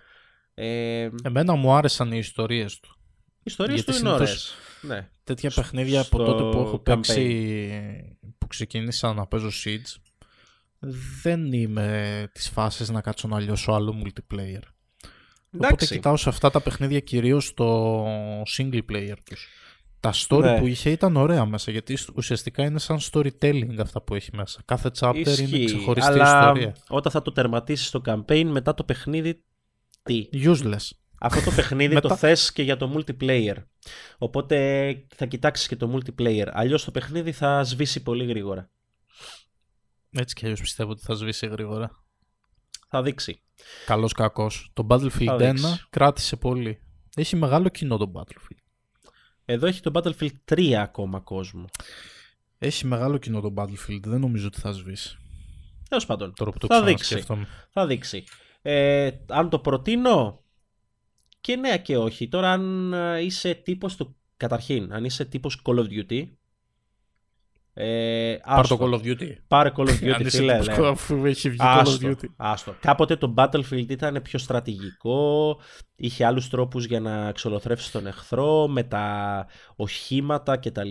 Ε, Εμένα μου άρεσαν οι ιστορίες του. Οι ιστορίες του είναι ωραίες. Ναι. Τέτοια παιχνίδια από τότε που έχω παίξει, που ξεκίνησα να παίζω Siege, δεν είμαι τις φάσεις να κάτσω να λιώσω άλλο multiplayer. Εντάξει. Οπότε κοιτάω σε αυτά τα παιχνίδια κυρίως το single player τους. Τα story ναι. που είχε ήταν ωραία μέσα γιατί ουσιαστικά είναι σαν storytelling αυτά που έχει μέσα. Κάθε chapter Ισχύει, είναι ξεχωριστή αλλά ιστορία. Όταν θα το τερματίσεις το campaign μετά το παιχνίδι τι; Useless. Αυτό το παιχνίδι το θες και για το multiplayer. Οπότε θα κοιτάξεις και το multiplayer. Αλλιώς το παιχνίδι θα σβήσει πολύ γρήγορα. Έτσι κι αλλιώς πιστεύω ότι θα σβήσει γρήγορα. Θα δείξει. Καλός κακός. Το Battlefield 1 κράτησε πολύ. Έχει μεγάλο κοινό το Battlefield. Εδώ έχει το Battlefield 3 ακόμα κόσμο. Έχει μεγάλο κοινό το Battlefield. Δεν νομίζω ότι θα σβήσει. Τέλος πάντων. θα, δείξει. θα δείξει. Ε, αν το προτείνω, και ναι και όχι. Τώρα αν ε, είσαι τύπος του... Καταρχήν, αν είσαι τύπος Call of Duty, ε, Πάρε το Call of Duty. Πάρε Call of [LAUGHS] Duty, φίλε. Ναι. Αφού έχει βγει Call of Duty. Άστο. Κάποτε το Battlefield ήταν πιο στρατηγικό, είχε άλλους τρόπους για να εξολοθρεύσει τον εχθρό, με τα οχήματα κτλ.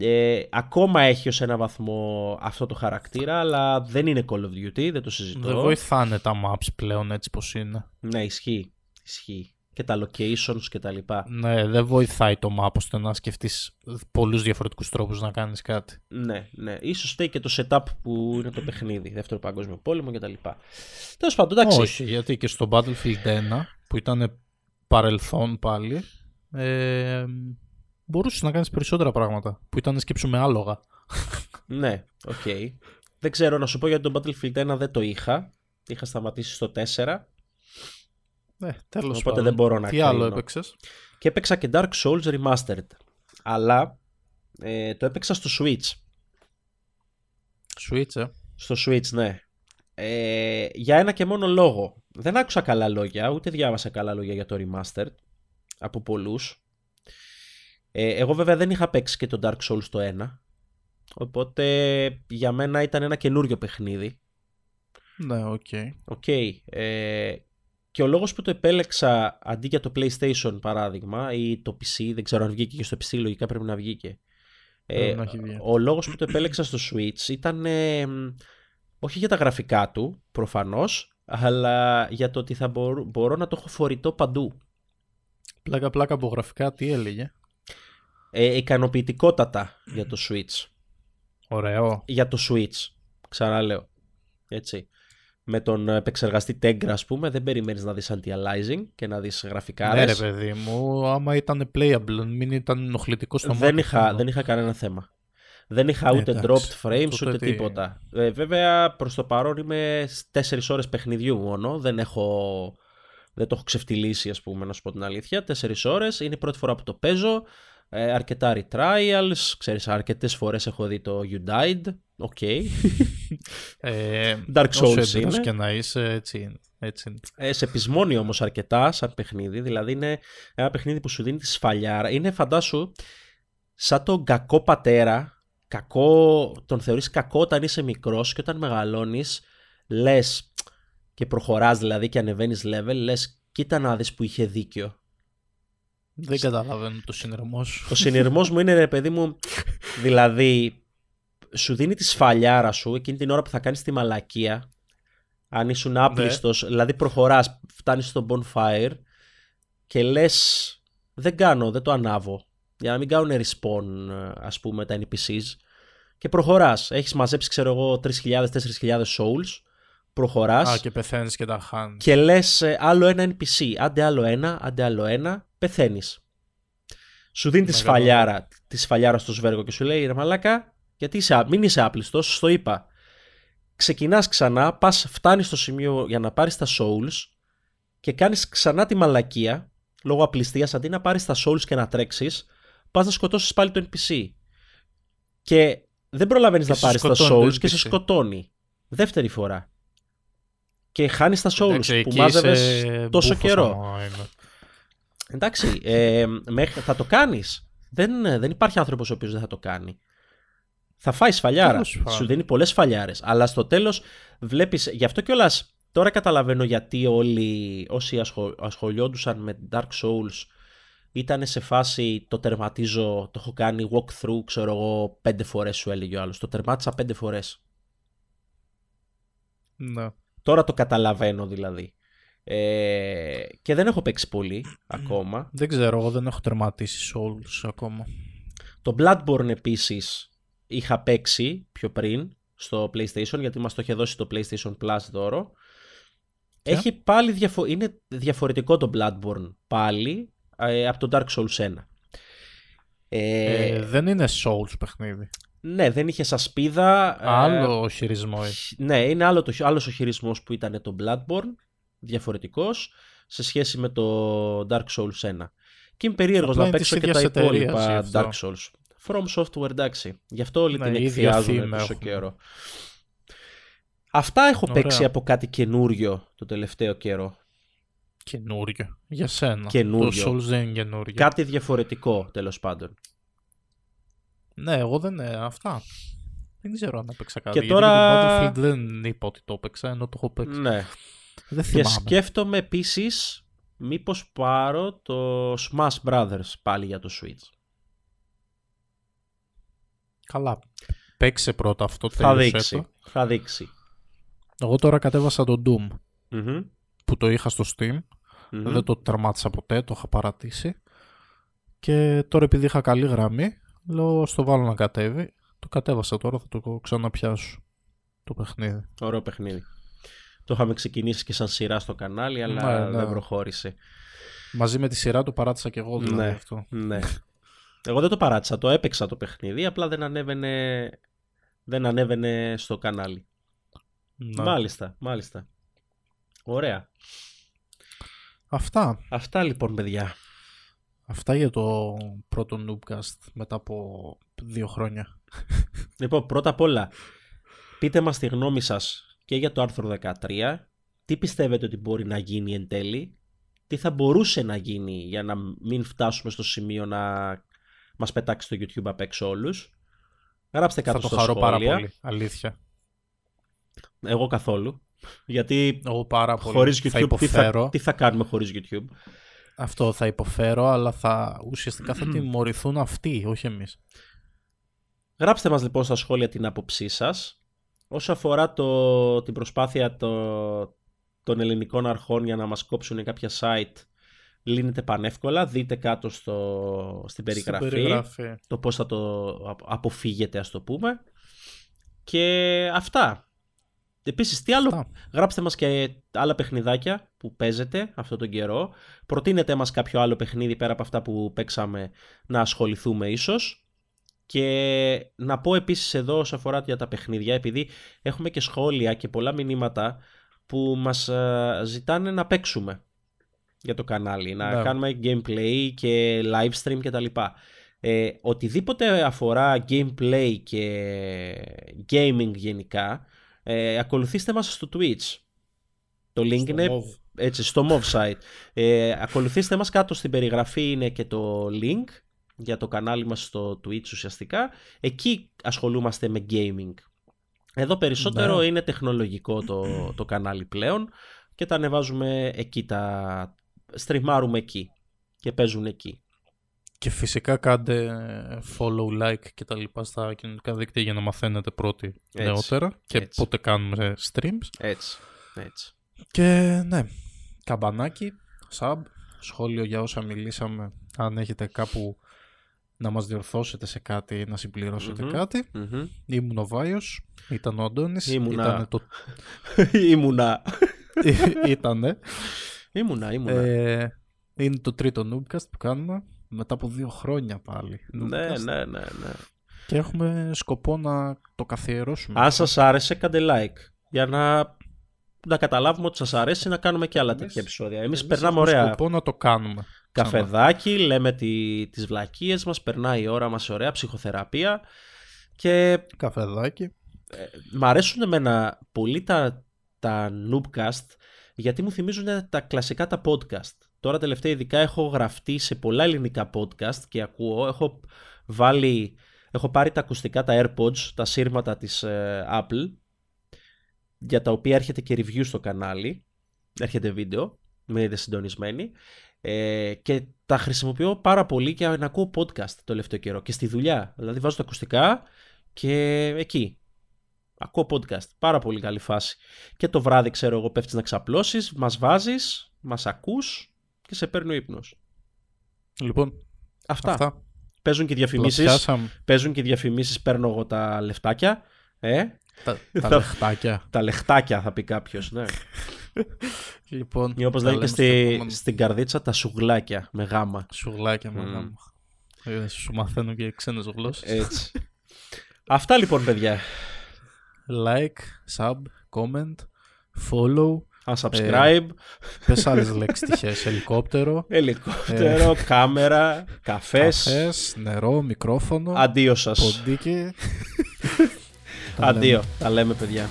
Ε, ακόμα έχει ως ένα βαθμό αυτό το χαρακτήρα, αλλά δεν είναι Call of Duty, δεν το συζητώ. Δεν βοηθάνε τα maps πλέον έτσι πως είναι. Ναι, ισχύει. Ισχύει. Και τα locations και τα λοιπά. Ναι, δεν βοηθάει το map ώστε να σκεφτείς πολλούς διαφορετικούς τρόπους να κάνεις κάτι. Ναι, ναι. Ίσως φταίει και το setup που είναι το παιχνίδι, δεύτερο παγκόσμιο πόλεμο κτλ. Τέλος πάντων, εντάξει. Όχι, γιατί και στο Battlefield 1 που ήταν παρελθόν πάλι, ε, μπορούσες να κάνεις περισσότερα πράγματα που ήταν σκέψου άλογα. ναι, OK. Okay. Δεν ξέρω να σου πω γιατί το Battlefield 1 δεν το είχα. Είχα σταματήσει στο 4 ναι, τέλος Οπότε δεν μπορώ να Τι άλλο έπαιξες; Και έπαιξα και Dark Souls Remastered. Αλλά ε, το έπαιξα στο Switch. Switch, ε. Στο Switch, ναι. Ε, για ένα και μόνο λόγο. Δεν άκουσα καλά λόγια, ούτε διάβασα καλά λόγια για το Remastered από πολλούς. Ε, εγώ βέβαια δεν είχα παίξει και το Dark Souls το 1. Οπότε για μένα ήταν ένα καινούριο παιχνίδι. Ναι, OK. Okay. Okay. Ε, και ο λόγος που το επέλεξα αντί για το PlayStation παράδειγμα ή το PC, δεν ξέρω αν βγήκε και στο PC, λογικά πρέπει να βγήκε. Ε, ο λόγος που το επέλεξα στο Switch ήταν ε, όχι για τα γραφικά του προφανώς, αλλά για το ότι θα μπορώ, μπορώ να το έχω φορητό παντού. Πλάκα πλάκα από γραφικά τι έλεγε; Ε, ικανοποιητικότατα για το Switch. Ωραίο. Για το Switch. Ξαναλέω. Έτσι. Με τον επεξεργαστή Tegra, ας πούμε, δεν περιμένεις να δεις anti-aliasing και να δεις γραφικά. Ναι, ρε παιδί μου, άμα ήταν playable, μην ήταν ενοχλητικός στο δεν είχα, δεν είχα κανένα θέμα. Δεν είχα ούτε Εντάξει, dropped frames ούτε τίποτα. Ε, βέβαια, προς το παρόν είμαι 4 ώρες παιχνιδιού μόνο. Δεν έχω... Δεν το έχω ξεφτυλίσει, ας πούμε, να σου πω την αλήθεια. 4 ώρες. Είναι η πρώτη φορά που το παίζω. Ε, αρκετά retrials. Ξέρεις, αρκετές φορές έχω δει το You Died. OK. Okay. ε, Dark Souls είναι. και να είσαι, έτσι Έτσι. Ε, σε πεισμώνει όμως αρκετά σαν παιχνίδι. Δηλαδή είναι ένα παιχνίδι που σου δίνει τη σφαλιάρα. Είναι φαντάσου σαν τον κακό πατέρα κακό, τον θεωρείς κακό όταν είσαι μικρός και όταν μεγαλώνεις λες και προχωράς δηλαδή και ανεβαίνεις level λες κοίτα να δεις που είχε δίκιο. Δεν καταλαβαίνω το συνειρμό σου. Ο συνειρμός μου είναι ρε παιδί μου δηλαδή σου δίνει τη σφαλιάρα σου εκείνη την ώρα που θα κάνεις τη μαλακία αν ήσουν άπλιστος, ναι. δηλαδή προχωράς, φτάνεις στο bonfire και λες δεν κάνω, δεν το ανάβω για να μην κάνουν respawn ας πούμε τα NPCs και προχωράς. Έχεις μαζέψει ξέρω εγώ 3.000-4.000 souls, προχωράς. Α, και πεθαίνεις και τα χάνεις. Και λες ε, άλλο ένα NPC, άντε άλλο ένα, άντε άλλο ένα, πεθαίνεις. Σου δίνει τη σφαλιάρα, τη σφαλιάρα στο σβέργο και σου λέει ρε μαλάκα, γιατί είσαι, μην είσαι άπλιστος, στο είπα. Ξεκινάς ξανά, πας, φτάνεις στο σημείο για να πάρεις τα souls και κάνεις ξανά τη μαλακία, λόγω απληστίας, αντί να πάρεις τα souls και να τρέξεις, πας να σκοτώσεις πάλι το NPC. Και δεν προλαβαίνεις να πάρεις τα souls και σε σκοτώνει. Δεύτερη φορά. Και χάνεις τα souls που μάζευες τόσο καιρό. Εντάξει, ε, θα το κάνεις. Δεν, δεν υπάρχει άνθρωπος ο οποίος δεν θα το κάνει. Θα φάει σφαλιάρα. Σου δίνει πολλές σφαλιάρες. Αλλά στο τέλος βλέπεις. Γι' αυτό κιόλας τώρα καταλαβαίνω γιατί όλοι όσοι ασχολιόντουσαν με Dark Souls ήταν σε φάση το τερματίζω, το έχω κάνει walkthrough, ξέρω εγώ, πέντε φορές σου έλεγε ο άλλος. Το τερμάτισα πέντε φορές. Ναι. Τώρα το καταλαβαίνω δηλαδή. Ε, και δεν έχω παίξει πολύ ακόμα. [CLEARS THROAT] Δεν ξέρω, εγώ δεν έχω τερματίσει Souls ακόμα. Το Bloodborne επίσης είχα παίξει πιο πριν στο PlayStation γιατί μας το είχε δώσει το PlayStation Plus δώρο. Έχει πάλι διαφο... Είναι διαφορετικό το Bloodborne πάλι ε, από το Dark Souls 1. Ε, ε, δεν είναι Souls παιχνίδι. Ναι, δεν είχε σασπίδα. Ε, άλλο χειρισμό. Ναι, είναι άλλο το, άλλος ο χειρισμός που ήταν το Bloodborne, διαφορετικός, σε σχέση με το Dark Souls 1. Και είμαι περίεργος να παίξω και τα υπόλοιπα Dark Souls. From Software, εντάξει. Γι' αυτό όλοι ναι, την εκφιάζουν τόσο καιρό. Αυτά έχω Ωραία. παίξει από κάτι καινούριο το τελευταίο καιρό. Καινούριο. Για σένα. Καινούριο. Το Souls δεν είναι καινούριο. Κάτι διαφορετικό τέλος πάντων. Ναι, εγώ δεν. είναι αυτά. Δεν ξέρω αν έπαιξα κάτι. Και τώρα. το Battlefield δεν είπα ότι το έπαιξα, ενώ το έχω παίξει. Ναι. Δεν θυμάμαι. Και σκέφτομαι επίσης μήπως πάρω το Smash Brothers πάλι για το Switch. Καλά. Παίξε πρώτα αυτό. Θα δείξει. Θα δείξει. Εγώ τώρα κατέβασα το Doom. Που το είχα στο Steam δεν το τερμάτισα ποτέ, το είχα παρατήσει. Και τώρα επειδή είχα καλή γραμμή, λέω στο βάλω να κατέβει. Το κατέβασα τώρα, θα το ξαναπιάσω το παιχνίδι. Ωραίο παιχνίδι. Το είχαμε ξεκινήσει και σαν σειρά στο κανάλι, αλλά ναι, ναι. δεν προχώρησε. Μαζί με τη σειρά το παράτησα και εγώ δηλαδή ναι, αυτό. Ναι. Εγώ δεν το παράτησα, το έπαιξα το παιχνίδι, απλά δεν ανέβαινε, δεν ανέβαινε στο κανάλι. Ναι. Μάλιστα, μάλιστα. Ωραία. Αυτά. Αυτά λοιπόν, παιδιά. Αυτά για το πρώτο Noobcast μετά από δύο χρόνια. Λοιπόν, πρώτα απ' όλα, πείτε μας τη γνώμη σας και για το άρθρο 13. Τι πιστεύετε ότι μπορεί να γίνει εν τέλει; Τι θα μπορούσε να γίνει για να μην φτάσουμε στο σημείο να μας πετάξει το YouTube απ' έξω όλους; Γράψτε κάτω θα το χαρώ πάρα πολύ, αλήθεια. Εγώ καθόλου. Γιατί Εγώ πάρα πολύ. χωρίς YouTube τι, θα, τι θα κάνουμε χωρίς YouTube; Αυτό θα υποφέρω, αλλά θα, ουσιαστικά θα τιμωρηθούν αυτοί, όχι εμείς. Γράψτε μας λοιπόν στα σχόλια την άποψή σας. Όσο αφορά το, την προσπάθεια το, των ελληνικών αρχών για να μας κόψουν κάποια site λύνεται πανεύκολα. Δείτε κάτω στο, στην, περιγραφή, το πώς θα το αποφύγετε ας το πούμε. Και αυτά. Επίσης, τι άλλο. Γράψτε μας και άλλα παιχνιδάκια που παίζετε αυτό τον καιρό. Προτείνετε μας κάποιο άλλο παιχνίδι πέρα από αυτά που παίξαμε να ασχοληθούμε ίσως. Και να πω επίσης εδώ όσο αφορά για τα παιχνίδια, επειδή έχουμε και σχόλια και πολλά μηνύματα που μας ε, ζητάνε να παίξουμε για το κανάλι, να ναι. κάνουμε gameplay και live stream κτλ. Ε, οτιδήποτε αφορά gameplay και gaming γενικά, ε, ακολουθήστε μας στο Twitch. Το link στο είναι έτσι, στο MOV site. Ε, ακολουθήστε μας κάτω στην περιγραφή είναι και το link για το κανάλι μας στο Twitch ουσιαστικά. Εκεί ασχολούμαστε με gaming. Εδώ περισσότερο ναι. είναι τεχνολογικό το, το κανάλι πλέον και τα ανεβάζουμε εκεί, τα στριμάρουμε εκεί και παίζουν εκεί. Και φυσικά κάντε follow, like και τα λοιπά στα κοινωνικά δίκτυα για να μαθαίνετε πρώτοι νεότερα και έτσι. πότε κάνουμε streams. Έτσι, έτσι. Και ναι, καμπανάκι, sub, σχόλιο για όσα μιλήσαμε, αν έχετε κάπου να μας διορθώσετε σε κάτι, να συμπληρώσετε κάτι. Mm-hmm. Ήμουν ο Βάιος, ήταν ο Αντώνης. Ήμουνα. Ήτανε το... [LAUGHS] ήμουνα. [LAUGHS] Ήτανε. Ήμουνα, ήμουνα. Ε, είναι το τρίτο Noobcast που κάνουμε μετά από δύο χρόνια πάλι. Ναι, ναι, ναι, ναι. Και έχουμε σκοπό να το καθιερώσουμε. Αν σας άρεσε, κάντε like. Για να, να καταλάβουμε ότι σας αρέσει να κάνουμε και άλλα τέτοια επεισόδια. Εμείς, περνάμε ωραία. σκοπό να το κάνουμε. Καφεδάκι, λέμε τι, τις βλακίες μας, περνάει η ώρα μας ωραία, ψυχοθεραπεία. Και... Καφεδάκι. Ε, μ' αρέσουν εμένα πολύ τα, τα Noobcast γιατί μου θυμίζουν τα κλασικά τα podcast. Τώρα τελευταία ειδικά έχω γραφτεί σε πολλά ελληνικά podcast και ακούω. Έχω βάλει, έχω πάρει τα ακουστικά, τα AirPods, τα σύρματα της ε, Apple για τα οποία έρχεται και review στο κανάλι. Έρχεται βίντεο, με είδες συντονισμένη. Ε, και τα χρησιμοποιώ πάρα πολύ και να ακούω podcast το τελευταίο καιρό και στη δουλειά. Δηλαδή βάζω τα ακουστικά και εκεί. Ακούω podcast. Πάρα πολύ καλή φάση. Και το βράδυ, ξέρω εγώ, πέφτεις να ξαπλώσεις, μας βάζεις, μας ακούς και σε παίρνει ο ύπνος. Λοιπόν, αυτά. αυτά. Παίζουν και διαφημίσεις. Παίζουν και διαφημίσεις, παίρνω εγώ τα λεφτάκια. Ε, τα, [LAUGHS] τα λεχτάκια. τα λεχτάκια θα πει κάποιος, ναι. [LAUGHS] λοιπόν, Ή όπως λέει και στη, στην καρδίτσα τα σουγλάκια με γάμα. Σουγλάκια με γάμα. Ε, σου μαθαίνω και ξένες γλώσσες. Έτσι. Αυτά λοιπόν παιδιά. Like, sub, comment, follow. Unsubscribe. Ε, πες άλλες λέξεις τυχές. Ελικόπτερο. Ελικόπτερο, ε, κάμερα, καφές. Καφές, νερό, μικρόφωνο. Αντίο σας. Ποντίκι. Αντίο. Τα λέμε παιδιά.